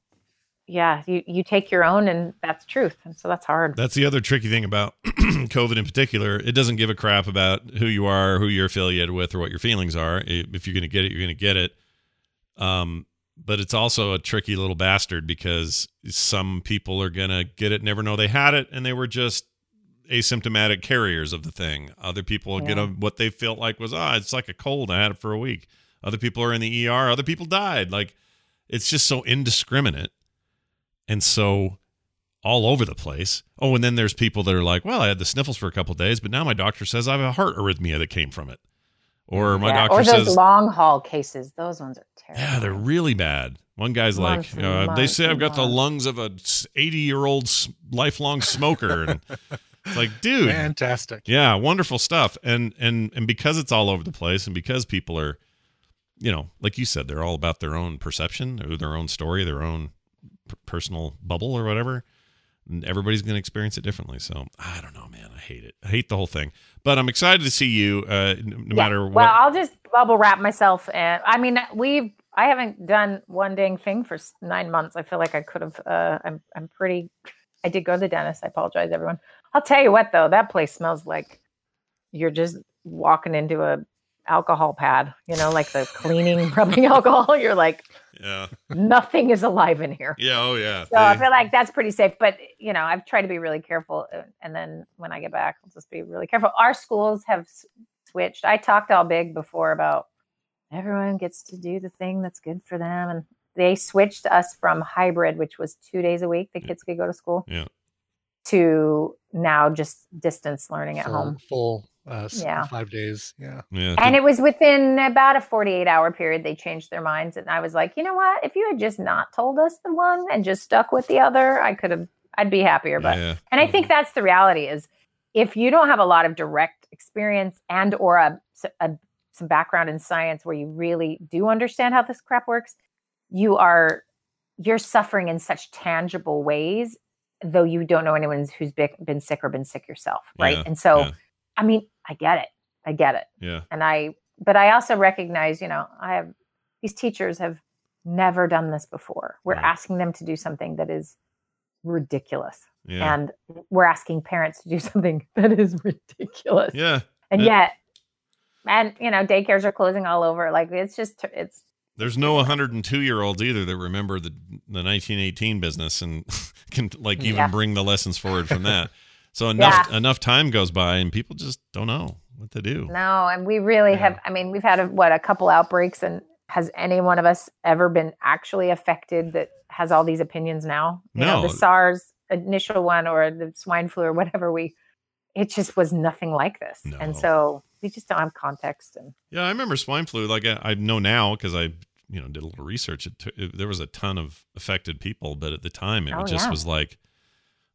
yeah you you take your own and that's truth and so that's hard That's the other tricky thing about COVID in particular. It doesn't give a crap about who you are, who you're affiliated with, or what your feelings are. If you're going to get it, you're going to get it. Um, but it's also a tricky little bastard because some people are going to get it, never know they had it, and they were just asymptomatic carriers of the thing. Other people will get a, what they felt like was, ah, it's like a cold. I had it for a week. Other people are in the ER. Other people died. Like, it's just so indiscriminate. And so all over the place. Oh, and then there's people that are like, well, I had the sniffles for a couple days, but now my doctor says I have a heart arrhythmia that came from it. Or my Yeah, doctor or those says, long haul cases those ones are terrible yeah, they're really bad. One guy's Months like, uh, they say I've got the lungs of a 80 year old lifelong smoker. And it's like, dude, Fantastic. yeah, wonderful stuff. And and and because it's all over the place, and because people are, you know, like you said, they're all about their own perception or their own story, their own p- personal bubble or whatever. And everybody's going to experience it differently. So I don't know, man. I hate it. I hate the whole thing. But I'm excited to see you. Uh, n- no Yeah. matter what. Well, I'll just bubble wrap myself. And I mean, we've I haven't done one dang thing for nine months. I feel like I could have. Uh, I'm I'm pretty. I did go to the dentist. I apologize, everyone. I'll tell you what, though, that place smells like you're just walking into a alcohol pad. You know, like the cleaning, rubbing alcohol. You're like yeah. nothing is alive in here. Yeah. Oh yeah. So I feel like that's pretty safe. But you know, I've tried to be really careful, uh, and then when I get back, I'll just be really careful. Our schools have s- switched. I talked all big before about everyone gets to do the thing that's good for them, and they switched us from hybrid, which was two days a week the kids could go to school, Yeah. to now just distance learning at full, home. full uh, Yeah. five days. Yeah. Yeah. And it was within about a 48 hour period they changed their minds. And I was like, you know what? If you had just not told us the one and just stuck with the other, I could have, I'd be happier. But, Yeah. and I think that's the reality is if you don't have a lot of direct experience and or a, a some background in science where you really do understand how this crap works, you are, you're suffering in such tangible ways, though you don't know anyone who's been, been sick or been sick yourself. Right. Yeah, And so, yeah. I mean, I get it. I get it Yeah. and i but i also recognize you know i have these teachers have never done this before we're Right. asking them to do something that is ridiculous Yeah. and we're asking parents to do something that is ridiculous yeah. and yet and you know daycares are closing all over like it's just it's There's no 102 year olds either that remember the the 1918 business and can like even Yeah. bring the lessons forward from that. So enough Yeah. enough time goes by and people just don't know what to do. no and we really have i mean we've had a, what a couple outbreaks and has any one of us ever been actually affected that has all these opinions now you know No. the sars initial one or the swine flu or whatever we it just was nothing like this and so we just don't have context and Yeah, I remember swine flu. Like I, I know now because I, you know, did a little research. It, it there was a ton of affected people, but at the time it Oh, just yeah. was like,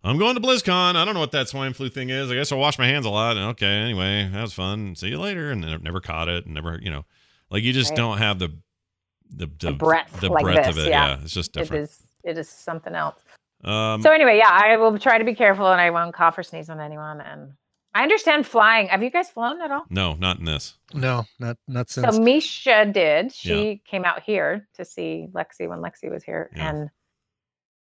I'm going to BlizzCon. I don't know what that swine flu thing is. I guess I'll wash my hands a lot. And okay, anyway, that was fun. See you later. And never caught it. And never, you know, like you just Right. don't have the the the, the breadth the like breadth this of it. yeah. it's just different. is it is something else Um, so anyway yeah i will try to be careful and i won't cough or sneeze on anyone and i understand flying have you guys flown at all no, not in this. No, not not since. So Misha did. She came out here to see Lexi when Lexi was here, Yeah. and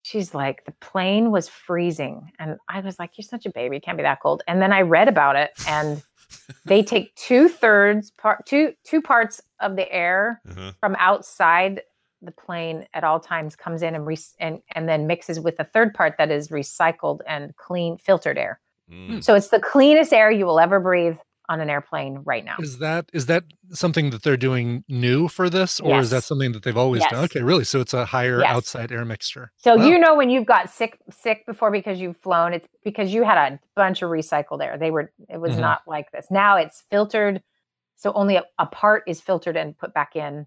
she's like, the plane was freezing, and I was like, "You're such a baby, it can't be that cold." And then I read about it, and they take two thirds part two two parts of the air Uh-huh. from outside the plane at all times comes in and re- and and then mixes with a third part that is recycled and clean filtered air. Mm. So it's the cleanest air you will ever breathe on an airplane right now. Is that is that something that they're doing new for this, or is that something that they've always done? Okay, really. So it's a higher Yes. outside air mixture. So Wow. you know when you've got sick sick before because you've flown, it's because you had a bunch of recycled air. They were it was Mhm. not like this. Now it's filtered, so only a, a part is filtered and put back in.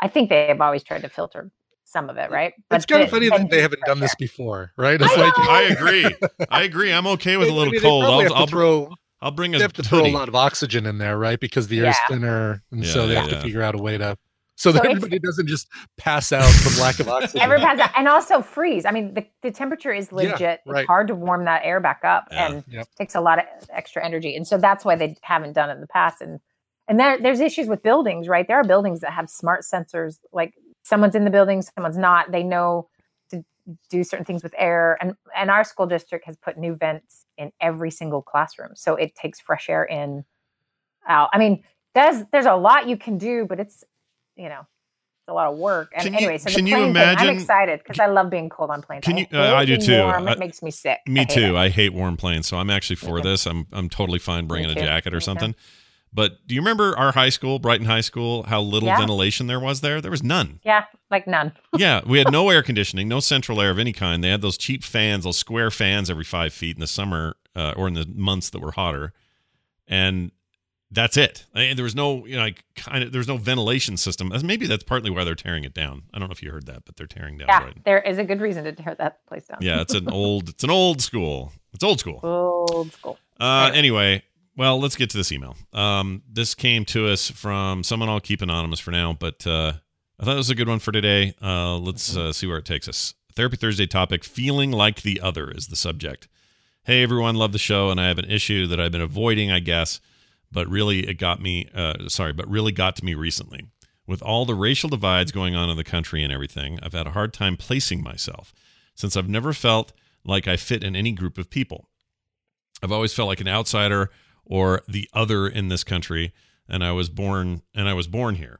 I think they have always tried to filter some of it, right? it's kind of funny that they haven't done this before, right? I It's like. I agree. I agree. I'm okay with a little mean, they cold. I'll, I'll, throw I'll bring a they have to throw a lot of oxygen in there, right? Because the air is Yeah. thinner, and Yeah, so they yeah, have yeah. to figure out a way to so, So that everybody doesn't just pass out from lack of oxygen. Ever pass that, and also freeze. I mean, the, the temperature is Yeah, legit. right. It's hard to warm that air back up, Yeah. and Yep. takes a lot of extra energy. And so that's why they haven't done it in the past. And and there, there's issues with buildings, right? There are buildings that have smart sensors, like someone's in the building, someone's not. They know to do certain things with air. And and our school district has put new vents in every single classroom, so it takes fresh air in, out. I mean, there's there's a lot you can do, but it's you know. It's a lot of work. And Can you- anyway, so the can you plane thing, I'm excited because I love being cold on planes. Can you- hate uh, I do too. warm. I- it makes me sick. Me hate too. it. I hate warm planes, so I'm actually for this. I'm I'm totally fine bringing a jacket or Me too. But do you remember our high school, Brighton High School, how little Yeah. ventilation there was there? There was none. Yeah, like none. yeah, we had no air conditioning, no central air of any kind. They had those cheap fans, those square fans every five feet in the summer uh, or in the months that were hotter, and that's it. I- there was no, you know, like kind of, there was no ventilation system. Maybe that's partly why they're tearing it down. I don't know if you heard that, but they're tearing down Yeah, Brighton. there is a good reason to tear that place down. Yeah, it's an old, it's an old school. It's old school. Old school. Uh, anyway, well, let's get to this email. Um, this came to us from someone I'll keep anonymous for now, but uh, I thought it was a good one for today. Uh, let's uh, see where it takes us. Therapy Thursday topic: feeling like the other is the subject. Hey everyone, love the show, and I have an issue that I've been avoiding, I guess, but really it got me. Uh, sorry, but really got to me recently. With all the racial divides going on in the country and everything, I've had a hard time placing myself since I've never felt like I fit in any group of people. I've always felt like an outsider or the other in this country, and I was born and I was born here.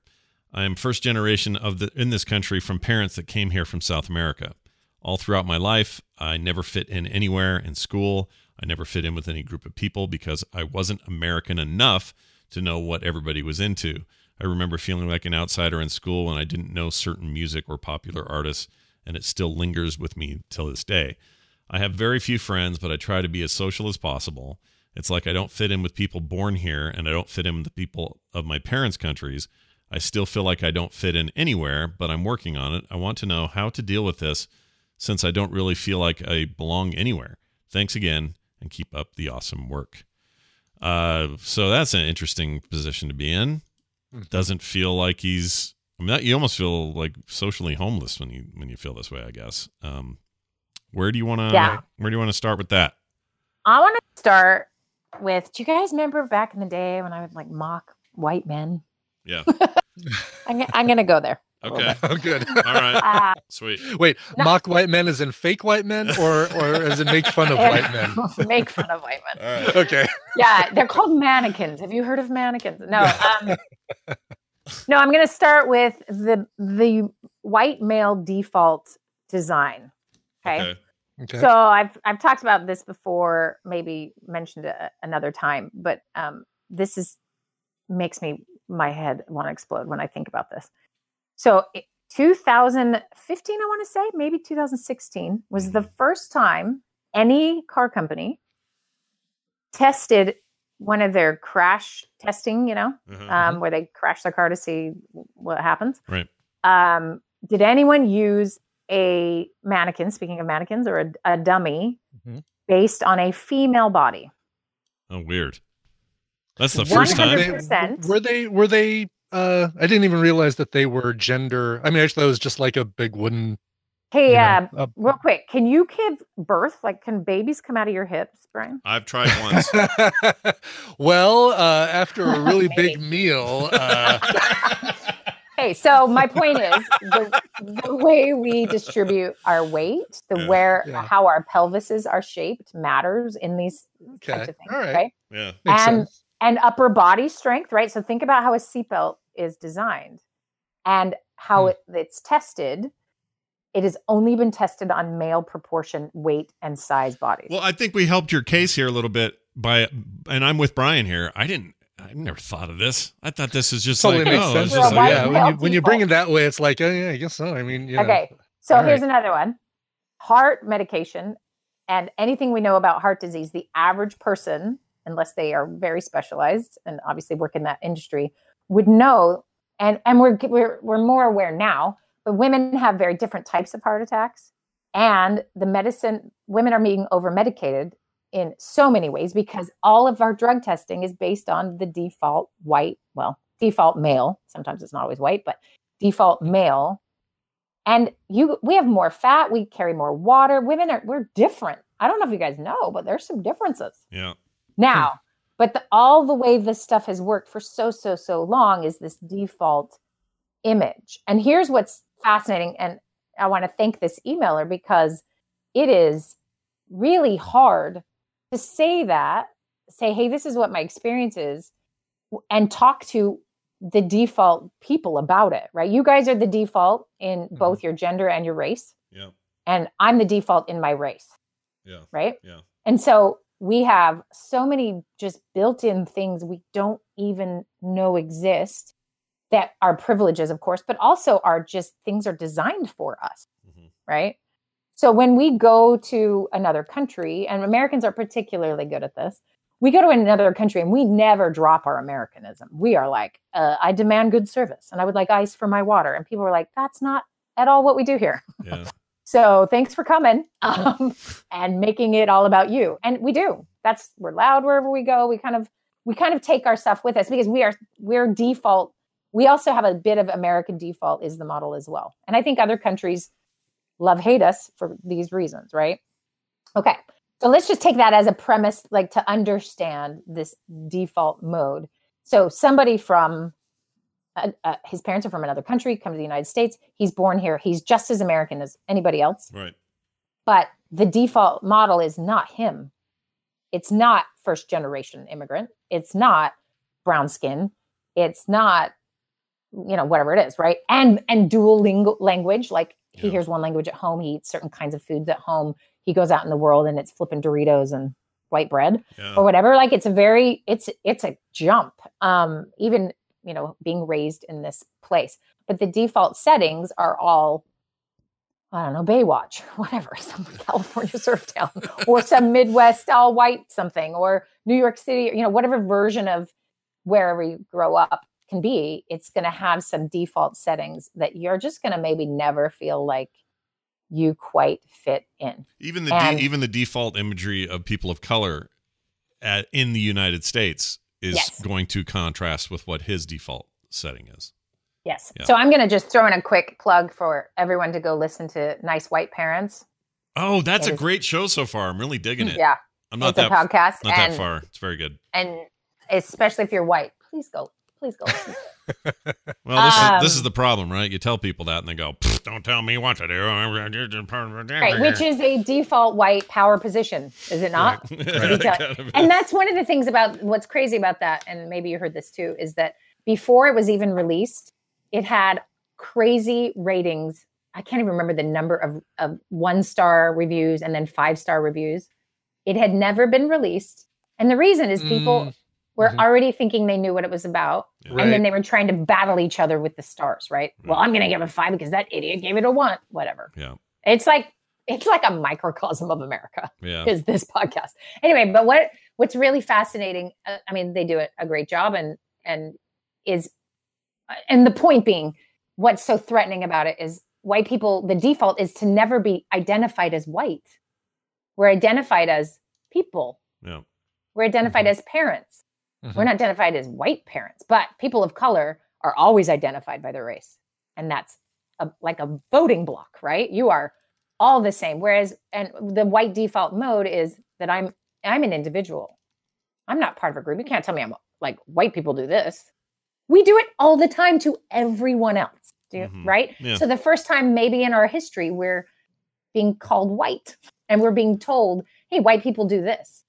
I am first generation of the in this country from parents that came here from South America. All throughout my life, I never fit in anywhere in school. I never fit in with any group of people because I wasn't American enough to know what everybody was into. I remember feeling like an outsider in school when I didn't know certain music or popular artists, and it still lingers with me till this day. I have very few friends, but I try to be as social as possible. It's like I don't fit in with people born here and I don't fit in with the people of my parents' countries. I still feel like I don't fit in anywhere, but I'm working on it. I want to know how to deal with this since I don't really feel like I belong anywhere. Thanks again and keep up the awesome work. Uh, so that's an interesting position to be in. Doesn't feel like he's. I mean, that, you almost feel like socially homeless when you when you feel this way. I guess. Um, where do you want to? Yeah. Where do you want to start with that? I want to start with. Do you guys remember back in the day when I would like mock white men? Yeah. I'm, gonna- I'm gonna go there. Okay. Oh, good. All right. Uh, Sweet. Wait, mock white men as in fake white men, or or as in make fun of white men? Make fun of white men. All right. Okay. yeah, they're called mannequins. Have you heard of mannequins? No. Um, no, I'm going to start with the the white male default design. Okay. Okay. Okay. So I've I've talked about this before, maybe mentioned it a- another time, but um, this is makes me my head want to explode when I think about this. So it- 2015, I want to say, maybe 2016 was the first time any car company tested one of their crash testing, you know, Mhm. um, where they crash their car to see what happens. Right. Um, did anyone use a mannequin, speaking of mannequins, or a, a dummy Mhm. based on a female body? Oh, weird. That's the Were first time. they- 100%. Were they? Were they? Uh, I didn't even realize that they were gender. I mean, actually, that was just like a big wooden. Hey, you know, uh, uh, real quick, can you give birth? Like, can babies come out of your hips, Brian? I've tried once. well, uh, after a really big meal, uh, Hey, so my point is the, the way we distribute our weight, the Yeah. where Yeah. how our pelvises are shaped matters in these okay, types of things, all right, right? yeah. makes And- sense. and upper body strength, right? So think about how a seatbelt is designed and how Hmm. it, it's tested. It has only been tested on male proportion, weight, and size bodies. Well, I think we helped your case here a little bit by, and I'm with Brian here. I didn't. I never thought of this. I thought this is just Totally like, makes oh, sense. just like, yeah, when you when you bring it that way, it's like, oh yeah, I guess so. I mean, you know, okay, so All here's right. another one heart medication and anything we know about heart disease. The average person, unless they are very specialized and obviously work in that industry, would know. And and we're we're we're more aware now. But women have very different types of heart attacks, and the medicine women are being over medicated in so many ways because all of our drug testing is based on the default white, well, default male. Sometimes it's not always white, but default male. And you we have more fat, we carry more water. Women are we're different. I don't know if you guys know, but there's some differences. yeah. Now, but the, all the way this stuff has worked for so, so, so long is this default image. And here's what's fascinating. And I want to thank this emailer because it is really hard to say that, say, hey, this is what my experience is, and talk to the default people about it, right? You guys are the default in both your gender and your race, Yeah. and I'm the default in my race Yeah. right? Yeah. And so we have so many just built in things we don't even know exist that are privileges, of course, but also are just things are designed for us, Mhm. right? So when we go to another country, and Americans are particularly good at this, we go to another country and we never drop our Americanism. We are like, uh, I demand good service and I would like ice for my water. And people are like, that's not at all what we do here. Yeah. So thanks for coming um, and making it all about you. And we do. That's we're loud wherever we go. We kind of we kind of take our stuff with us because we are we're default. We also have a bit of American default is the model as well. And I think other countries love hate us for these reasons, right? Okay. So let's just take that as a premise, like to understand this default mode. So somebody from uh, uh, his parents are from another country, come to the United States. He's born here. He's just as American as anybody else. Right. But the default model is not him. It's not first generation immigrant. It's not brown skin. It's not, you know, whatever it is, right? And and dual language. Like he Yeah. hears one language at home. He eats certain kinds of foods at home. He goes out in the world and it's flipping Doritos and white bread Yeah. or whatever like it's a very it's it's a jump um even you know being raised in this place but the default settings are all I don't know, Baywatch, whatever, some California surf town, or some Midwest all white something, or New York City, you know, whatever version of wherever you grow up can be, it's going to have some default settings that you're just going to maybe never feel like you quite fit in. Even the And- de- even the default imagery of people of color at, in the United States is Yes. going to contrast with what his default setting is. Yes. Yeah. So I'm going to just throw in a quick plug for everyone to go listen to Nice White Parents. Oh, that's It a is- great show so far. I'm really digging it. Yeah. I'm not it's a that podcast. not and, that far. It's very good. and especially if you're white, please go. Please go. listen. Well, this is this is Um, the problem, right? You tell people that and they go, "Don't tell me what to do." right. Which is a default white power position, is it not? Right. To be tell- Kind of and that's one of the things about what's crazy about that and maybe you heard this too is that before it was even released it had crazy ratings i can't even remember the number of, of one star reviews and then five star reviews it had never been released and the reason is people Mm, were mhm. already thinking they knew what it was about Yeah. and then they were trying to battle each other with the stars right well i'm going to give a five because that idiot gave it a one whatever Yeah. it's like it's like a microcosm of america Yeah. is this podcast. Anyway, but what what's really fascinating? Uh, I mean, they do a, a great job, and and is uh, and the point being, what's so threatening about it is white people. The default is to never be identified as white. We're identified as people. Yeah. We're identified as parents. We're not identified as white parents, but people of color are always identified by their race, and that's a, like a voting block, right? You are all the same. Whereas, and the white default mode is that I'm I'm an individual. I'm not part of a group. You can't tell me I'm like white people do this. We do it all the time to everyone else, do, Mhm. right? Yeah. So the first time maybe in our history we're being called white and we're being told, "Hey, white people do this."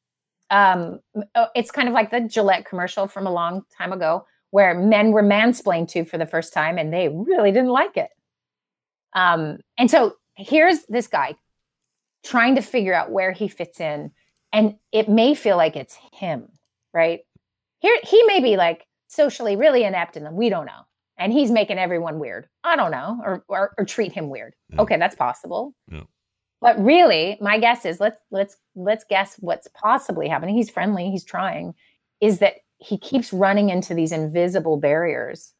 Um, uh, it's kind of like the Gillette commercial from a long time ago, where men were mansplained to for the first time, and they really didn't like it. Um, and so here's this guy trying to figure out where he fits in, and it may feel like it's him, right? Here, he may be like socially really inept, and we don't know, and he's making everyone weird. I don't know, or or, or treat him weird. Yeah. Okay, that's possible. Yeah. But really, my guess is let's let's let's guess what's possibly happening. He's friendly, he's trying, is that he keeps running into these invisible barriers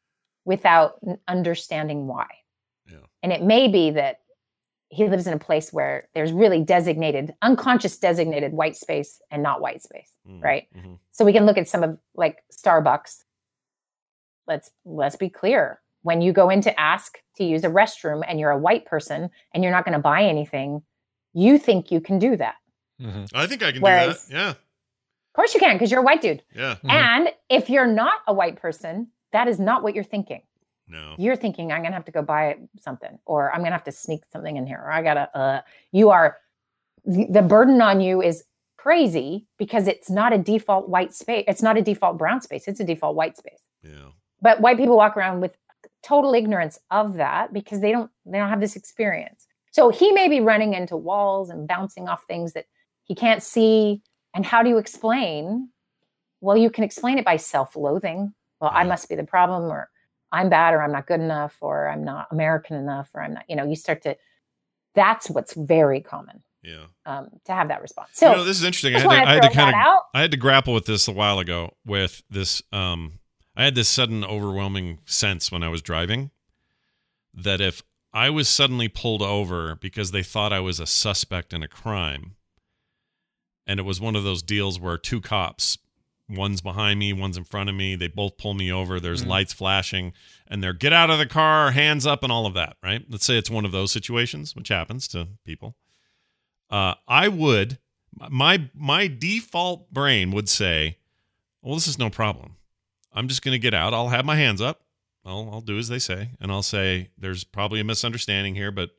without understanding why. Yeah. And it may be that he lives in a place where there's really designated, unconscious designated white space and not white space, Mm, right? mhm. So we can look at some of like Starbucks. Let's let's be clear. When you go in to ask to use a restroom and you're a white person and you're not going to buy anything, you think you can do that. Mhm. I think I can Whereas- do that. Yeah. Of course you can because you're a white dude. Yeah. Mhm. And if you're not a white person, that is not what you're thinking. No. You're thinking I'm going to have to go buy something or I'm going to have to sneak something in here or I got to uh you are the, the burden on you is crazy because it's not a default white space. It's not a default brown space. It's a default white space. Yeah. But white people walk around with total ignorance of that because they don't they don't have this experience. So he may be running into walls and bouncing off things that he can't see. And how do you explain? Well, you can explain it by self-loathing. Well, I must be the problem, or I'm bad, or I'm not good enough, or I'm not American enough, or I'm not, you know, you start to that's what's very common Yeah. um, to have that response. So you know, this is interesting. I had to, I had to kind of. I had to grapple with this a while ago with this um I had this sudden overwhelming sense when I was driving that if I was suddenly pulled over because they thought I was a suspect in a crime and it was one of those deals where two cops one's behind me one's in front of me they both pull me over there's Mhm. lights flashing and they're get out of the car hands up and all of that right let's say it's one of those situations which happens to people uh, I would my my default brain would say, "Well, this is no problem. I'm just going to get out. I'll have my hands up. I'll I'll do as they say, and I'll say there's probably a misunderstanding here, but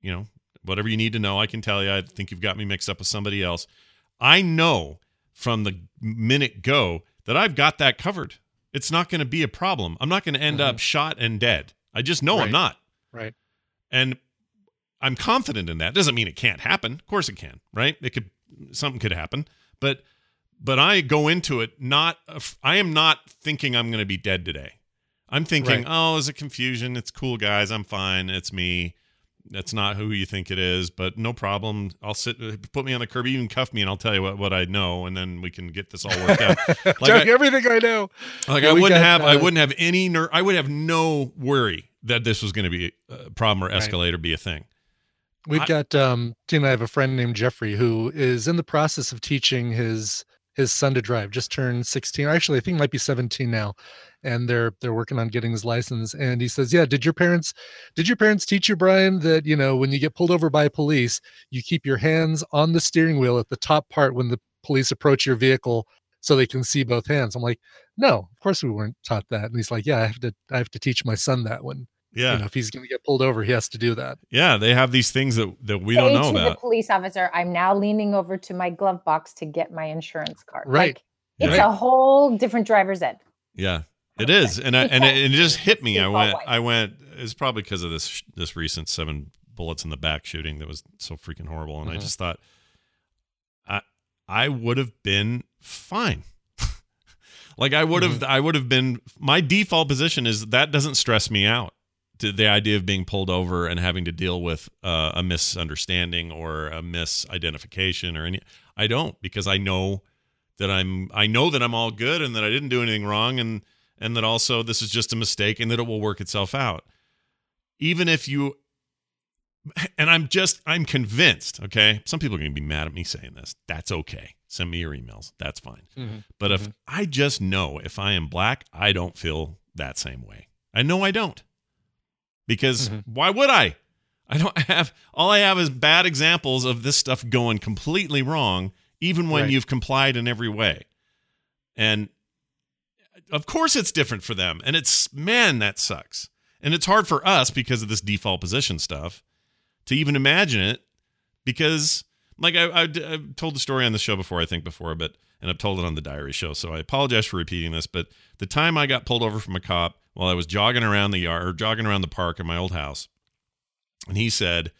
you know, whatever you need to know, I can tell you. I think you've got me mixed up with somebody else. I know from the minute go that I've got that covered. It's not going to be a problem. I'm not going to end up mm-hmm. shot and dead. I just know I'm not. Right. And I'm confident in that. Doesn't mean it can't happen. Of course it can, right? It could something could happen, but but I go into it not I am not thinking I'm going to be dead today. I'm thinking, Right. "Oh, is it confusion. It's cool guys. I'm fine. It's me. that's not who you think it is, but no problem. I'll sit, put me on the curb, even cuff me, and I'll tell you what, what I know, and then we can get this all worked out. Like Tell you everything I know. Like Yeah, I wouldn't got, have, I wouldn't have any, ner- I would have no worry that this was going to be a problem or Right. escalate or be a thing. We've I- got um Tina I have a friend named Jeffrey who is in the process of teaching his his son to drive. Just turned 16. Actually, I think might be 17 now. And they're they're working on getting his license. And he says, Yeah, did your parents did your parents teach you, Brian, that you know when you get pulled over by police, you keep your hands on the steering wheel at the top part when the police approach your vehicle so they can see both hands? I'm like, No, of course we weren't taught that. And he's like, Yeah, I have to I have to teach my son that when Yeah. you know if he's gonna get pulled over, he has to do that. Yeah. They have these things that, that we Say don't know to the about. police officer, I'm now leaning over to my glove box to get my insurance card. Right. Like, it's Yeah. a whole different driver's ed. Yeah, it is, and I, and it, and it just hit me. I went. I went. It's probably because of this this recent seven bullets in the back shooting that was so freaking horrible, and I Mhm. just thought, I I would have been fine. like I would have, I would have been. My default position is that doesn't stress me out. To the idea of being pulled over and having to deal with uh, a misunderstanding or a misidentification or any, I don't because I know that I'm I know that I'm all good and that I didn't do anything wrong and and that also this is just a mistake and that it will work itself out. Even if you and I'm just I'm convinced, okay? Some people are going to be mad at me saying this. That's okay. Send me your emails. That's fine. Mhm. But if I just know if I am black, I don't feel that same way. I know I don't. Because Mhm. why would I? I don't have all I have is bad examples of this stuff going completely wrong, even when Right. you've complied in every way. And of course it's different for them. And it's man, that sucks. And it's hard for us because of this default position stuff to even imagine it because like I, I, told the story on the show before, I think before, but and I've told it on the diary show. So I apologize for repeating this, but the time I got pulled over from a cop while I was jogging around the yard or jogging around the park in my old house, and he said,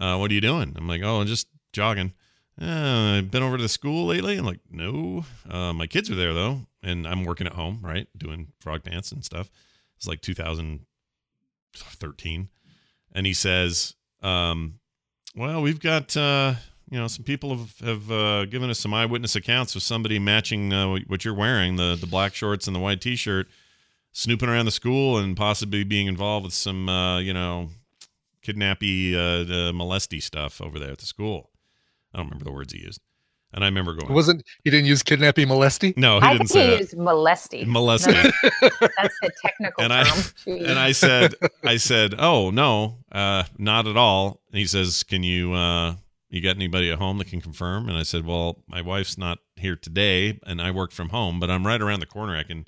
uh, "What are you doing?" I'm like, "Oh, I'm just jogging." Uh, I've been over to the school lately? I'm like, no. Uh, my kids are there though, and I'm working at home, right, doing frog dance and stuff. It's like 2013, and he says, um, "Well, we've got." Uh, you know, some people have, have uh, given us some eyewitness accounts of somebody matching uh, what you're wearing the the black shorts and the white t-shirt, snooping around the school and possibly being involved with some uh, you know kidnappy, uh, uh, molesty stuff over there at the school. I don't remember the words he used, and I remember It going, wasn't he didn't use kidnapping molesty? "No, he I didn't think say he that." used molesty. Molesty. That's the technical And I- term. Jeez. and I said, I said, oh no, uh, not at all. And he says, can you, uh, you got anybody at home that can confirm? And I said, well, my wife's not here today, and I work from home, but I'm right around the corner. I can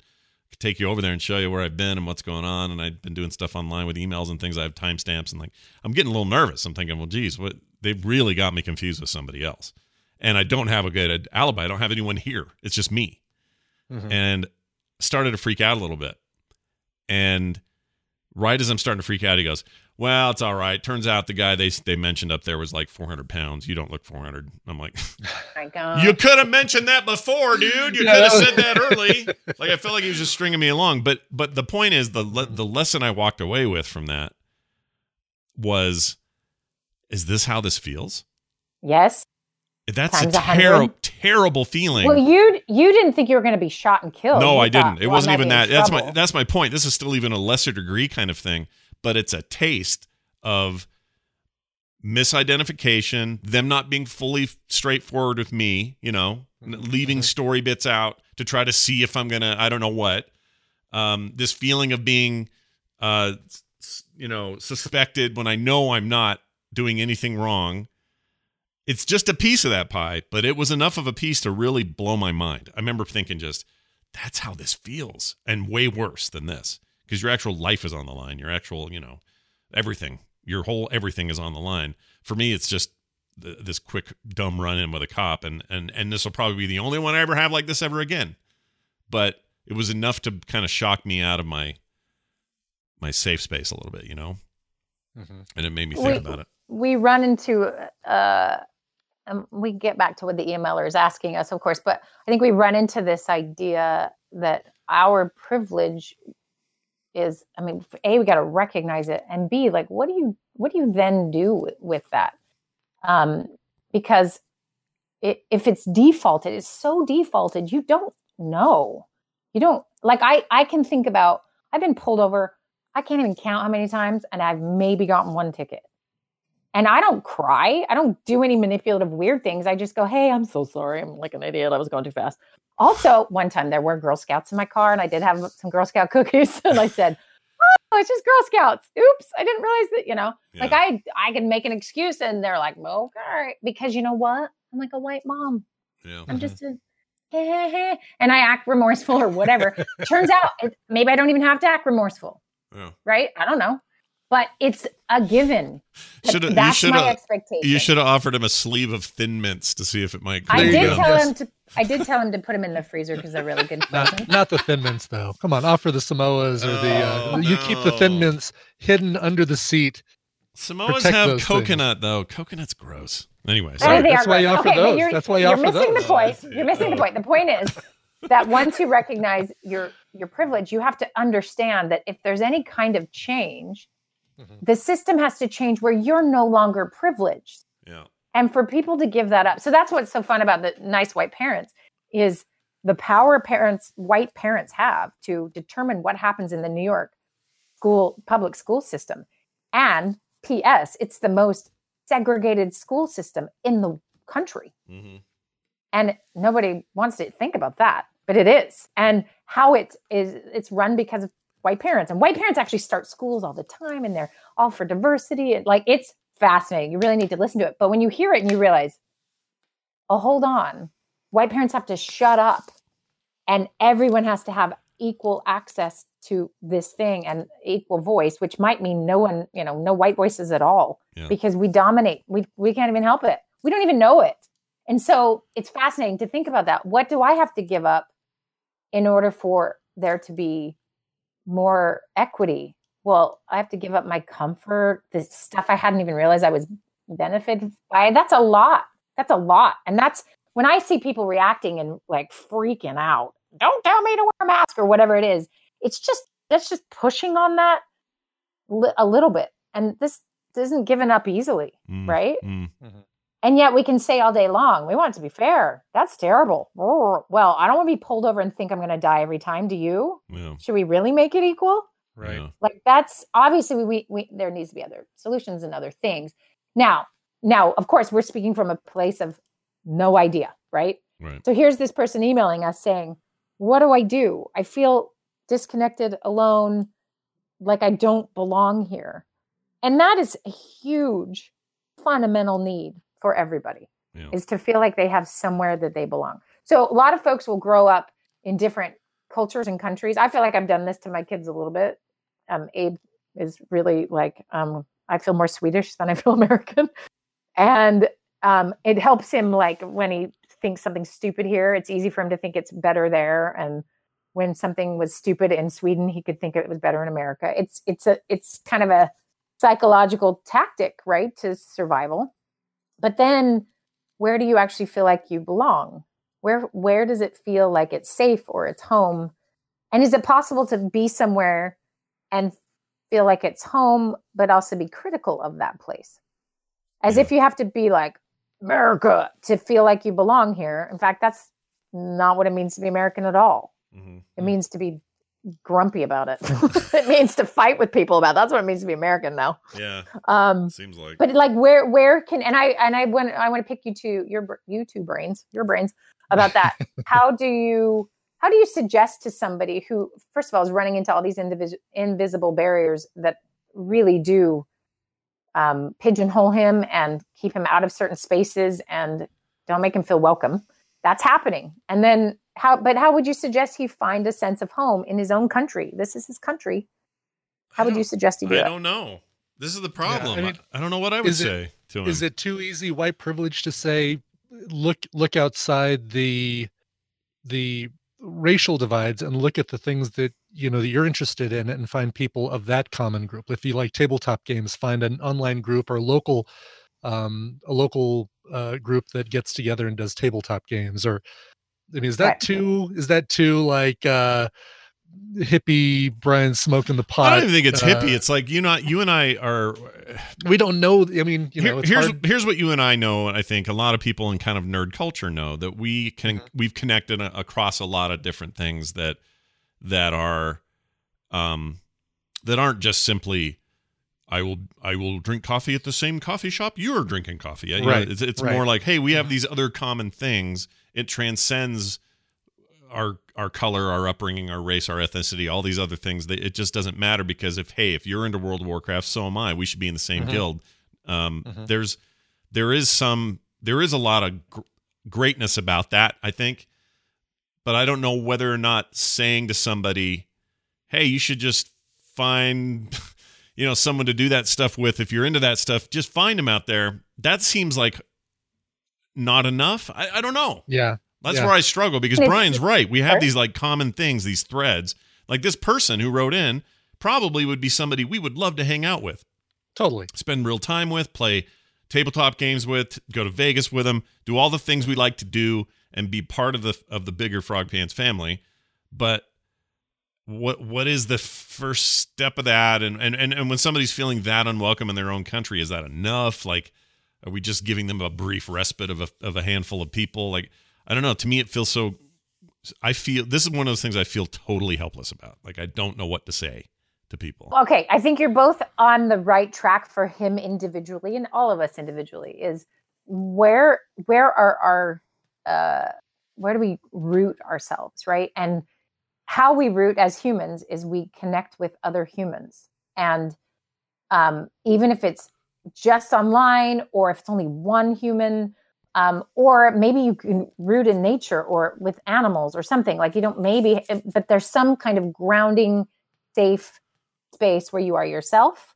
take you over there and show you where I've been and what's going on. And I've been doing stuff online with emails and things. I have timestamps and like, I'm getting a little nervous. I'm thinking, well, geez, what they've really got me confused with somebody else. And I don't have a good alibi. I don't have anyone here. It's just me Mhm. and started to freak out a little bit. And right as I'm starting to freak out, he goes, "Well, it's all right. Turns out the guy they they mentioned up there was like 400 pounds. You don't look 400." I'm like, my God. "You could have mentioned that before, dude. You Yeah, could have was- said that early." like I felt like he was just stringing me along. But but the point is the le- the lesson I walked away with from that was, is this how this feels? yes. That's Times a a terrible terrible feeling. Well, you you didn't think you were going to be shot and killed. No, You I thought, didn't. It well, wasn't even that. be in That's my that's my point. This is still even a lesser degree kind of thing, but it's a taste of misidentification, them not being fully straightforward with me, you know, leaving story bits out to try to see if I'm going to I don't know what. Um this feeling of being uh you know, suspected when I know I'm not doing anything wrong. It's just a piece of that pie, but it was enough of a piece to really blow my mind. I remember thinking just that's how this feels and way worse than this because your actual life is on the line. Your actual you know everything your whole everything is on the line. For me it's just th- this quick dumb run in with a cop and and and this will probably be the only one i ever have like this ever again. But it was enough to kind of shock me out of my my safe space a little bit you know? Mhm. and it made me think We- about it. we run into uh um, we get back to what the emailer is asking us of course but i think we run into this idea that our privilege is i mean a we got to recognize it and b like what do you what do you then do with, with that? Um because it, if it's defaulted it's so defaulted you don't know. You don't like i i can think about i've been pulled over i can't even count how many times and i've maybe gotten one ticket and i don't cry. I don't do any manipulative weird things. I just go hey i'm so sorry. I'm like an idiot. I was going too fast. Also one time there were girl scouts in my car and i did have some girl scout cookies and i said oh it's just girl scouts. Oops. I didn't realize that you know? Like i i can make an excuse and they're like okay. Because you know what? I'm like a white mom. Yeah. i'm mm-hmm. just a and i act remorseful or whatever. Turns out it, maybe i don't even have to act remorseful. Yeah. right? I don't know but it's a given Shoulda- you that's shoulda- my expectation You should have offered him a sleeve of Thin Mints to see if it might. i cool did down. tell him to i did tell him to put them in the freezer because they're really good Not, not the thin mints though. Come on, offer the Samoas or the. Uh, Oh, You keep the thin mints hidden under the seat. Samoas Protect have those things. coconut though. Coconut's gross. Anyway, Oh, sorry. That's are why you offer okay, those. You're, That's why you you're offer missing those. the point. Oh, You're missing the point. The point is that once you recognize your your privilege, you have to understand that if there's any kind of change, Mhm. the system has to change where you're no longer privileged. Yeah. And for people to give that up. So that's what's so fun about the nice white parents is the power parents white parents have to determine what happens in the New York school public school system. And PS, it's the most segregated school system in the country. hmm And nobody wants to think about that, but it is. And how it is it's run because of white parents. And white parents actually start schools all the time and they're all for diversity. And like it's fascinating. You really need to listen to it. But when you hear it and you realize, oh, hold on, white parents have to shut up and everyone has to have equal access to this thing and equal voice, which might mean no one, you know, no white voices at all Yeah. because we dominate. We we can't even help it. We don't even know it. And so it's fascinating to think about that. What do I have to give up in order for there to be more equity? Well, I have to give up my comfort, the stuff I hadn't even realized I was benefited by. That's a lot. That's a lot. And that's when I see people reacting and like freaking out. Don't tell me to wear a mask or whatever it is. It's just that's just pushing on that li- a little bit. And this isn't given up easily, Mm, right? mm. And yet we can say all day long, we want it to be fair. That's terrible. Well, I don't want to be pulled over and think I'm going to die every time. Do you? Yeah. Should we really make it equal? Right. Yeah. Like that's obviously we, we there needs to be other solutions and other things. Now, now of course we're speaking from a place of no idea, right? Right. So here's this person emailing us saying, "What do I do? I feel disconnected, alone, like I don't belong here." And that is a huge fundamental need for everybody Yeah. is to feel like they have somewhere that they belong. So a lot of folks will grow up in different cultures and countries. I feel like I've done this to my kids a little bit. Um, Abe is really like um, I feel more Swedish than I feel American, and um, it helps him like when he thinks something's stupid here. It's easy for him to think it's better there, and when something was stupid in Sweden, he could think it was better in America. It's it's a it's kind of a psychological tactic, right, to survival. But then where do you actually feel like you belong? Where where does it feel like it's safe or it's home? And is it possible to be somewhere and feel like it's home, but also be critical of that place? As Yeah. if you have to be like America to feel like you belong here. In fact, that's not what it means to be American at all. Mhm. It means to be grumpy about it. it means to fight with people about. That's what it means to be American now. Yeah. Um, Seems like. but like where where can and i and i want i want to pick you to your you two brains your brains about that how do you how do you suggest to somebody who first of all is running into all these indivis- invisible barriers that really do um, pigeonhole him and keep him out of certain spaces and don't make him feel welcome that's happening and then how but how would you suggest he find a sense of home in his own country this is his country how would you suggest he do that? I it don't know. This is the problem. I mean, I, I don't know what I would is it- say to him. Is it too easy white privilege to say look look outside the the racial divides and look at the things that you know that you're interested in and find people of that common group if you like tabletop games find an online group or local um a local uh group that gets together and does tabletop games or i mean is that Right. too is that too like uh hippie Brian smoking the pot. I don't even think it's uh, hippie. It's like you not you and I are. we don't know. I mean, you Here- know, it's here's hard. here's what you and I know. and I think a lot of people in kind of nerd culture know that we can Mm-hmm. we've connected a, across a lot of different things that that are um that aren't just simply. I will. I will drink coffee at the same coffee shop you're drinking coffee. at. You know, Right, it's it's right. more like, hey, we have these other common things. It transcends our our color, our upbringing, our race, our ethnicity, all these other things. It just doesn't matter because if hey, if you're into World of Warcraft, so am I. We should be in the same Mhm. guild. Um, Mhm. There's there is some there is a lot of gr- greatness about that. I think, but I don't know whether or not saying to somebody, hey, you should just find. You know, someone to do that stuff with. If you're into that stuff, just find them out there. That seems like not enough. I, I don't know. yeah. That's Yeah. where I struggle because Brian's right. We have these like common things, these threads. Like this person who wrote in probably would be somebody we would love to hang out with, Totally. spend real time with, play tabletop games with, go to Vegas with them, do all the things we like to do and be part of the of the bigger Frog Pants family. But what what is the first step of that and, and and and when somebody's feeling that unwelcome in their own country is that enough like are we just giving them a brief respite of a, of a handful of people? Like i don't know. To me it feels so i feel this is one of those things i feel totally helpless about. Like i don't know what to say to people. Okay, I think you're both on the right track for him individually and all of us individually. Is where where are our uh, where do we root ourselves, right? And how we root as humans is we connect with other humans, and um, even if it's just online or if it's only one human. Um, or maybe you can root in nature or with animals or something like you don't maybe but there's some kind of grounding safe space where you are yourself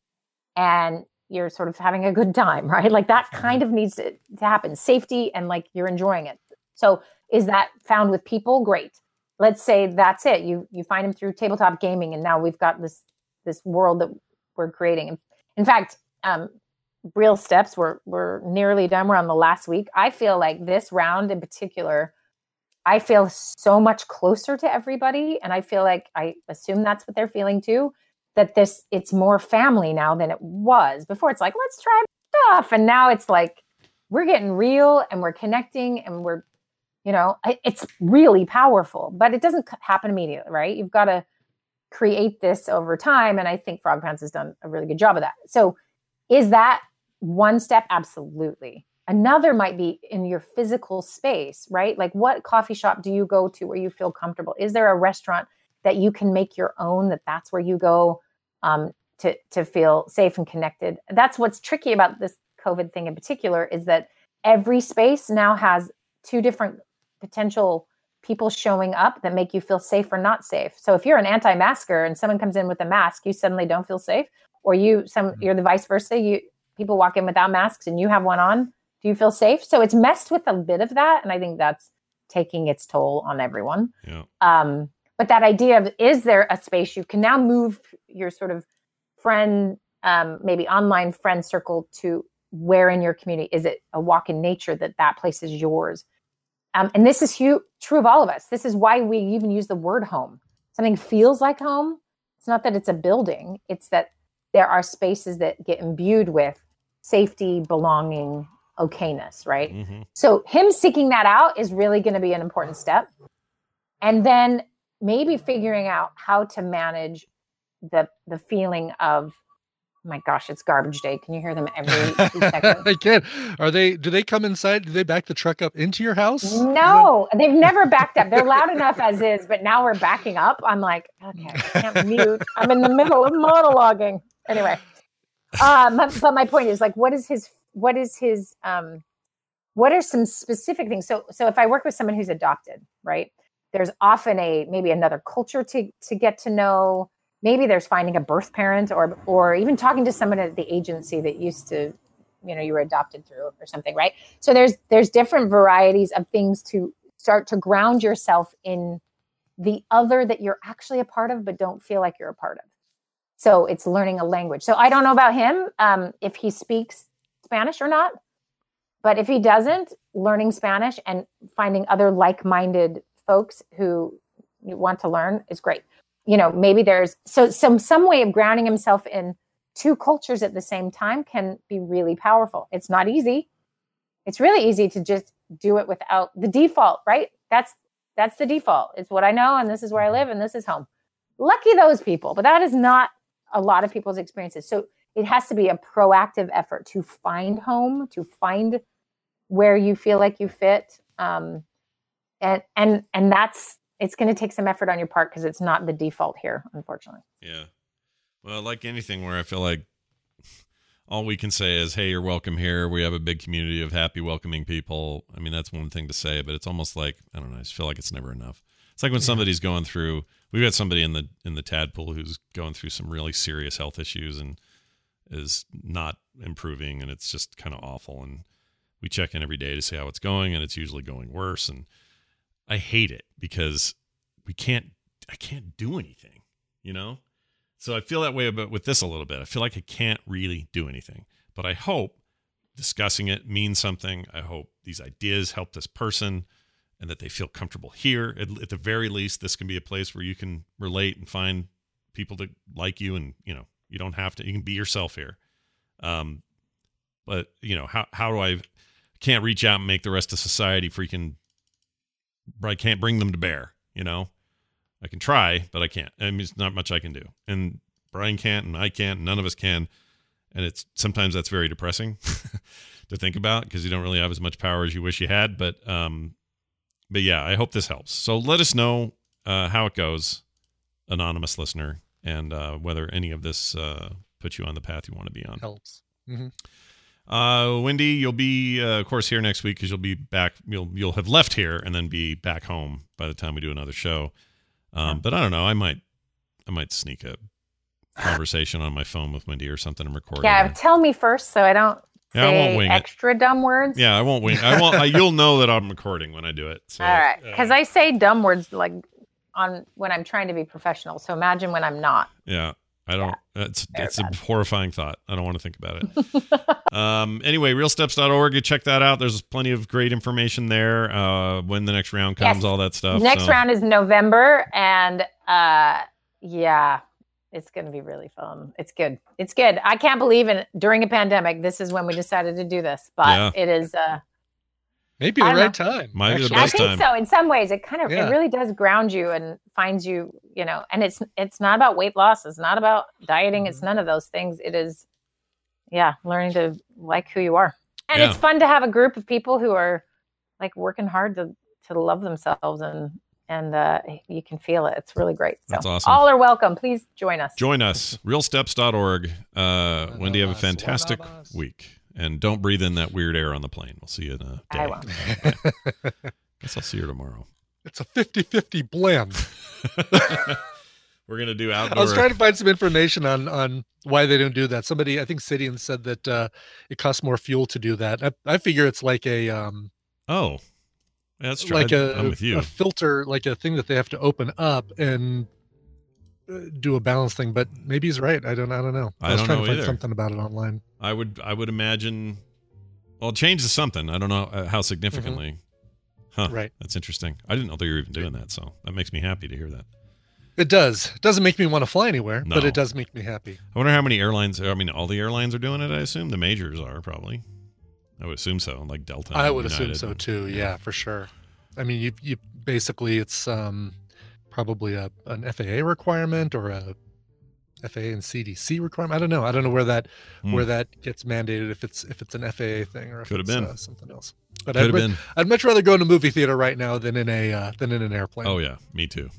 and you're sort of having a good time, right? Like that kind of needs to, to happen. Safety and like you're enjoying it. So is that found with people? Great. Let's say that's it. You you find them through tabletop gaming, and now we've got this this world that we're creating. In, in fact, um, real steps we're we're nearly done. We're on the last week. I feel like this round in particular, I feel so much closer to everybody, and I feel like I assume that's what they're feeling too that this it's more family now than it was before it's like let's try stuff and now it's like we're getting real and we're connecting and we're you know it's really powerful but it doesn't happen immediately right you've got to create this over time and i think frog pants has done a really good job of that so is that one step? Absolutely. Another might be in your physical space right? Like what coffee shop do you go to where you feel comfortable? Is there a restaurant that you can make your own that that's where you go um, to to feel safe and connected? That's what's tricky about this covid thing in particular is that every space now has two different potential people showing up that make you feel safe or not safe. So if you're an anti-masker and someone comes in with a mask you suddenly don't feel safe or you some you're the vice versa you people walk in without masks and you have one on do you feel safe? So it's messed with a bit of that and i think that's taking its toll on everyone. Yeah. Um, but that idea of is there a space you can now move your sort of friend um, maybe online friend circle to where in your community? Is it a walk in nature that that place is yours? Um, and this is hu- true of all of us. This is why we even use the word home. Something feels like home. It's not that it's a building. It's that there are spaces that get imbued with safety belonging okayness right Mhm. so him seeking that out is really going to be an important step. And then maybe figuring out how to manage the the feeling of oh my gosh, it's garbage day. Can you hear them every two seconds? I can. Are they? Do they come inside? Do they back the truck up into your house? No, they've never backed up. They're loud enough as is, but now we're backing up. I'm like, okay, I can't mute. I'm in the middle of monologuing. Anyway, um, but my point is like, what is his? What is his? Um, what are some specific things? So so if I work with someone who's adopted, right? There's often a maybe another culture to to get to know. Maybe there's finding a birth parent, or or even talking to someone at the agency that used to you know you were adopted through or something right so there's there's different varieties of things to start to ground yourself in the other that you're actually a part of but don't feel like you're a part of so it's learning a language so i don't know about him um, if he speaks spanish or not but if he doesn't learning spanish and finding other like-minded folks who want to learn is great you know, maybe there's so some some way of grounding himself in two cultures at the same time can be really powerful. It's not easy. It's really easy to just do it without the default, right? That's that's the default. It's what I know and this is where I live and this is home. Lucky those people, but that is not a lot of people's experiences. So it has to be a proactive effort to find home, to find where you feel like you fit. Um, and and and that's it's going to take some effort on your part because it's not the default here, unfortunately. Yeah. Well, like anything where I feel like all we can say is, "Hey, you're welcome here. We have a big community of happy, welcoming people." I mean, that's one thing to say, but it's almost like I don't know. I just feel like it's never enough. It's like when somebody's going through. We've got somebody in the in the tadpole who's going through some really serious health issues and is not improving, and it's just kind of awful. And we check in every day to see how it's going, and it's usually going worse. And I hate it because we can't. I can't do anything. You know. So I feel that way about with this a little bit. I feel like I can't really do anything, but I hope discussing it means something. I hope these ideas help this person and that they feel comfortable here. At, at, the very least, this can be a place where you can relate and find people that like you, and you know, you don't have to. You can be yourself here. Um, but you know, how how do I can't reach out and make the rest of society freaking? I can't bring them to bear. You know, I can try, but I can't. I mean, it's not much I can do, and Brian can't, and I can't. And none of us can, and it's sometimes that's very depressing to think about because you don't really have as much power as you wish you had. But um, but yeah, I hope this helps. So let us know uh, how it goes, anonymous listener, and uh, whether any of this uh, puts you on the path you want to be on. Helps. Mm-hmm. Uh, Wendy, you'll be, uh, of course, here next week because you'll be back. You'll you'll have left here and then be back home by the time we do another show. Um, but I don't know. I might I might sneak a conversation on my phone with Wendy or something and record. Yeah, it. tell me first so I don't Yeah, I say won't wing it. extra dumb words. Yeah, I won't wing. I won't. I, you'll know that I'm recording when I do it. So, All right, uh, because I say dumb words like on when I'm trying to be professional. So imagine when I'm not. Yeah, I don't. It's very it's a horrifying thought. I don't want to think about it. um. Anyway, realsteps.org. You check that out. There's plenty of great information there. Uh, when the next round comes, Yes. all that stuff. Next so- round is November, and uh, yeah, it's going to be really fun. It's good. It's good. I can't believe in during a pandemic, this is when we decided to do this, but Yeah. it is. Uh, Maybe the right know. time. Might be the actually. I think time. so. In some ways, it kind of Yeah. it really does ground you and finds you. You know, and it's it's not about weight loss. It's not about dieting. Mm-hmm. It's none of those things. It is, yeah, learning to like who you are, and Yeah. it's fun to have a group of people who are like working hard to to love themselves and and uh, you can feel it. It's really great. So That's awesome. all are welcome. Please join us. Join us, realsteps.org. Uh, Wendy, have a us, one of fantastic week. And don't breathe in that weird air on the plane. We'll see you in a day. I won't. Guess I'll see you tomorrow. It's a 50-50 blend. We're gonna do outdoor. I was trying to find some information on on why they don't do that. Somebody, I think Sidian said that uh, it costs more fuel to do that. I, I figure it's like a um, Oh, yeah, that's true. like I, a, with you. a filter, like a thing that they have to open up and uh, do a balance thing. But maybe he's right. I don't. I don't know. I was don't trying know to find either. something about it online. I would I would imagine. Well, it changes something. I don't know uh, how Mm-hmm. significantly. Huh. Right. That's interesting. I didn't know they were even doing that. So that makes me happy to hear that. It does. It doesn't make me want to fly anywhere, no. but it does make me happy. I wonder how many airlines. I mean, all the airlines are doing it. I assume the majors are probably. I would assume so. Like Delta. I would assume so and- too. Yeah, for sure. I mean, you you basically it's um probably a an FAA requirement or a FAA and CDC requirement. I don't know. I don't know where that Hmm. where that gets mandated if it's if it's an FAA thing or if Could have it's, been. uh, something else. But Could I'd, have been. I'd much rather go in a movie theater right now than in a uh, than in an airplane. Oh yeah, me too.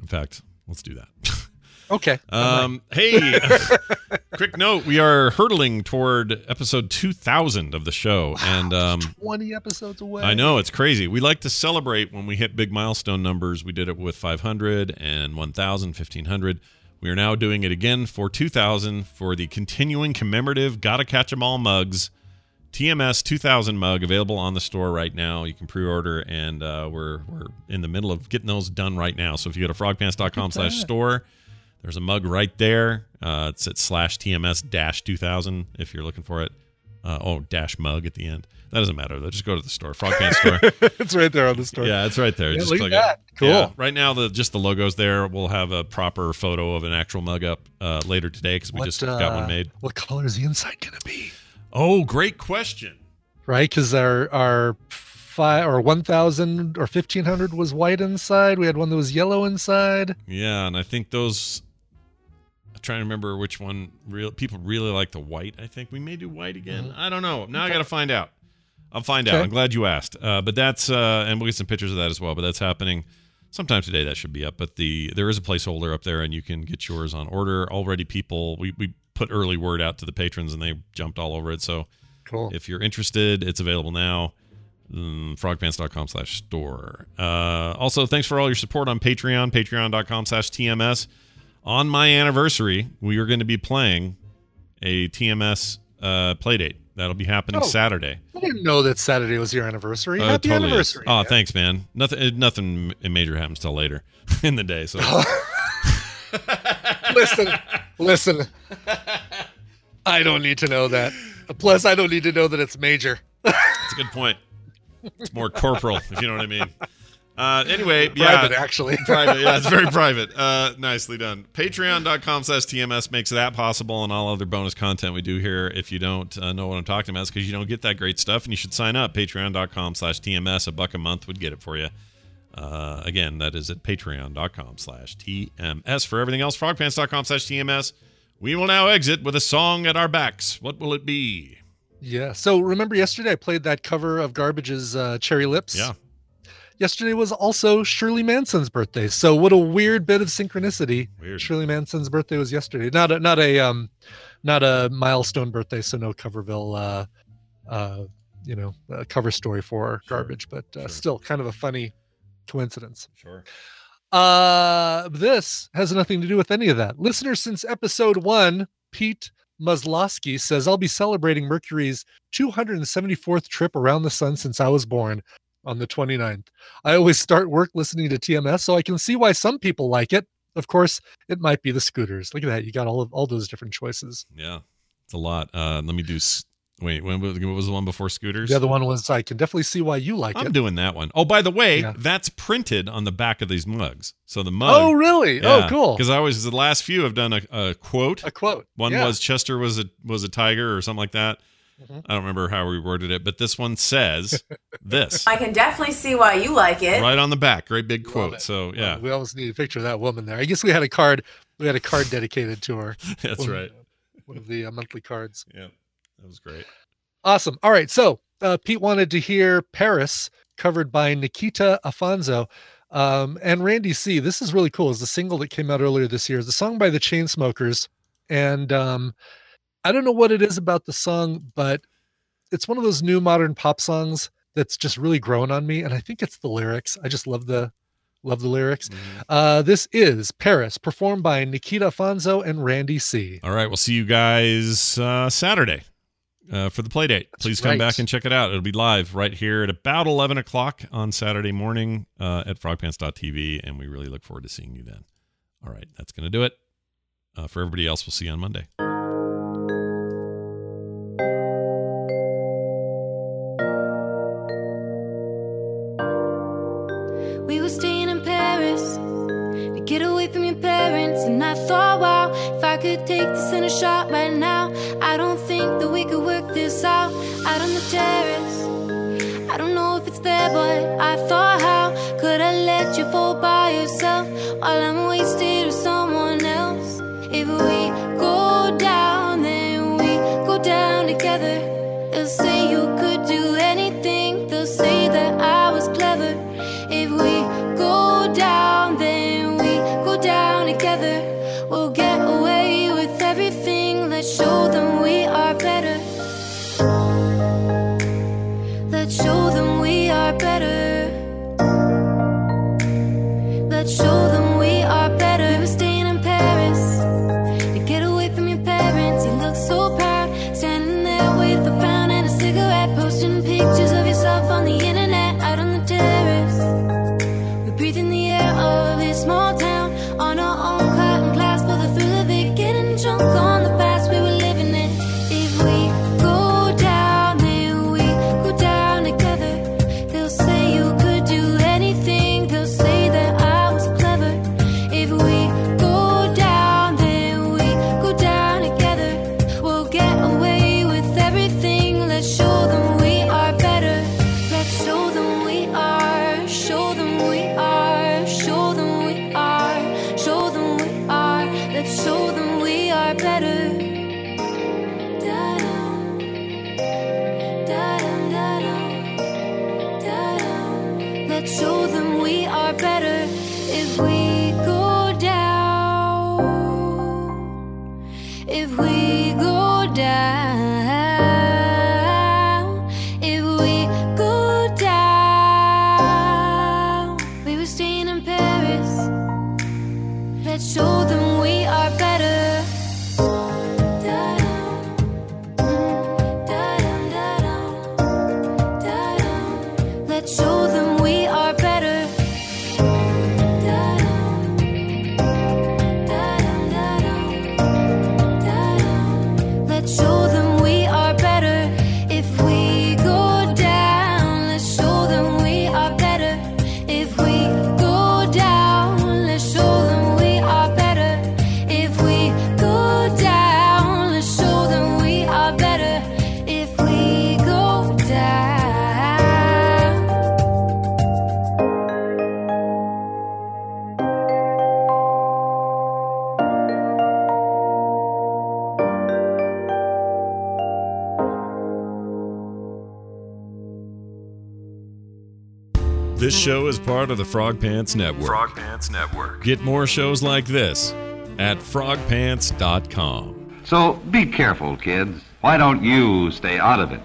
In fact, let's do that. Okay. Um, hey, quick note: we are hurtling toward episode 2000 of the show, and um, 20 episodes away. I know it's crazy. We like to celebrate when we hit big milestone numbers. We did it with 500 and 1,000, 1,500. We are now doing it again for 2,000 for the continuing commemorative Gotta Catch 'Em All mugs. TMS 2000 mug available on the store right now. You can pre-order, and uh, we're we're in the middle of getting those done right now. So if you go to frogpants.com/store, there's a mug right there. Uh, it's at slash TMS dash 2000 if you're looking for it. Uh, oh, dash mug at the end. That doesn't matter. though. Just go to the store, Frog Pants store. it's right there on the store. Yeah, it's right there. Yeah, Just click that. it. Cool. Yeah, right now the just the logos there. We'll have a proper photo of an actual mug up uh, later today because we What, just got one uh, made. What color is the inside gonna be? Oh, great question. Right, because our our five or one thousand or fifteen hundred was white inside. We had one that was yellow inside. Yeah, and I think those. Trying to remember which one. Real people really like the white. I think we may do white again. I don't know. Now I got to find out. I'll find out. I'm glad you asked. Uh, but that's uh, and we'll get some pictures of that as well. But that's happening sometime today. That should be up. But the there is a placeholder up there, and you can get yours on order. Already, people we we put early word out to the patrons, and they jumped all over it. So Cool. if you're interested, it's available now. Mm, frogpants.com slash store. Uh, also, thanks for all your support on Patreon, patreon.com slash TMS. On my anniversary, we are going to be playing a TMS uh, playdate. That'll be happening Oh. Saturday. I didn't know that Saturday was your anniversary. Uh, Happy totally is. anniversary. Oh, thanks, man. Nothing, nothing major happens till later in the day. So listen, listen. I don't need to know that. Plus, I don't need to know that it's major. that's a good point. It's more corporal, if you know what I mean. Uh, anyway, yeah. Actually. private. Yeah, it's very private. Uh, nicely done. Patreon.com slash TMS makes that possible and all other bonus content we do here. If you don't uh, know what I'm talking about, it's because you don't get that great stuff and you should sign up. Patreon.com slash TMS. A buck a month would get it for you. Uh, again, that is at patreon.com slash TMS. For everything else, frogpants.com slash TMS. We will now exit with a song at our backs. What will it be? Yeah. So remember yesterday I played that cover of Garbage's uh, Cherry Lips? Yeah. Yesterday was also Shirley Manson's birthday. So what a weird bit of synchronicity. Weird. Shirley Manson's birthday was yesterday. Not a not a um not a milestone birthday, so no Coverville uh uh you know, uh, cover story for Sure, garbage, but uh, sure. still kind of a funny coincidence. Sure. Uh, this has nothing to do with any of that. Listener since episode one, Pete Muslowski says, I'll be celebrating Mercury's 274th trip around the sun since I was born on the 29th. I always start work listening to TMS, so I can see why some people like it. Of course, it might be the scooters. Look at that. You got all of all those different choices. Yeah. It's a lot. Uh, let me do. s- Wait, when what was the one before scooters? The other one was I can definitely see why you like it. I'm doing that one. Oh, by the way, Yeah. that's printed on the back of these mugs. So the mug. Oh, really? Oh, cool. Because I always the last few have done a, a quote. A quote. One Yeah. was Chester was a was a tiger or something like that. Mhm. I don't remember how we worded it, but this one says this I can definitely see why you like it. right on the back. Great big quote. So yeah, We almost need a picture of that woman there. I guess we had a card. We had a card dedicated to her. that's One- right. One of the uh, monthly cards. Yeah, that was great. Awesome. All right. So uh, Pete wanted to hear Paris covered by Nikita Afonso. Um, and Randy C. This is really cool. It's a single that came out earlier this year. It's a song by the Chainsmokers. And um, I don't know what it is about the song, but it's one of those new modern pop songs that's just really grown on me. And I think it's the lyrics. I just love the love the lyrics. Mm-hmm. Uh, this is Paris, performed by Nikita Afonso and Randy C. All right, we'll see you guys uh, Saturday uh, for the play date. Please come right. back and check it out. It'll be live right here at about 11 o'clock on Saturday morning uh, at frogpants.tv, and we really look forward to seeing you then. All right, that's going to do it. Uh, for everybody else, we'll see you on Monday. Frog Pants Network. Frog Pants Network. Get more shows like this at frogpants.com. So be careful, kids. Why don't you stay out of it?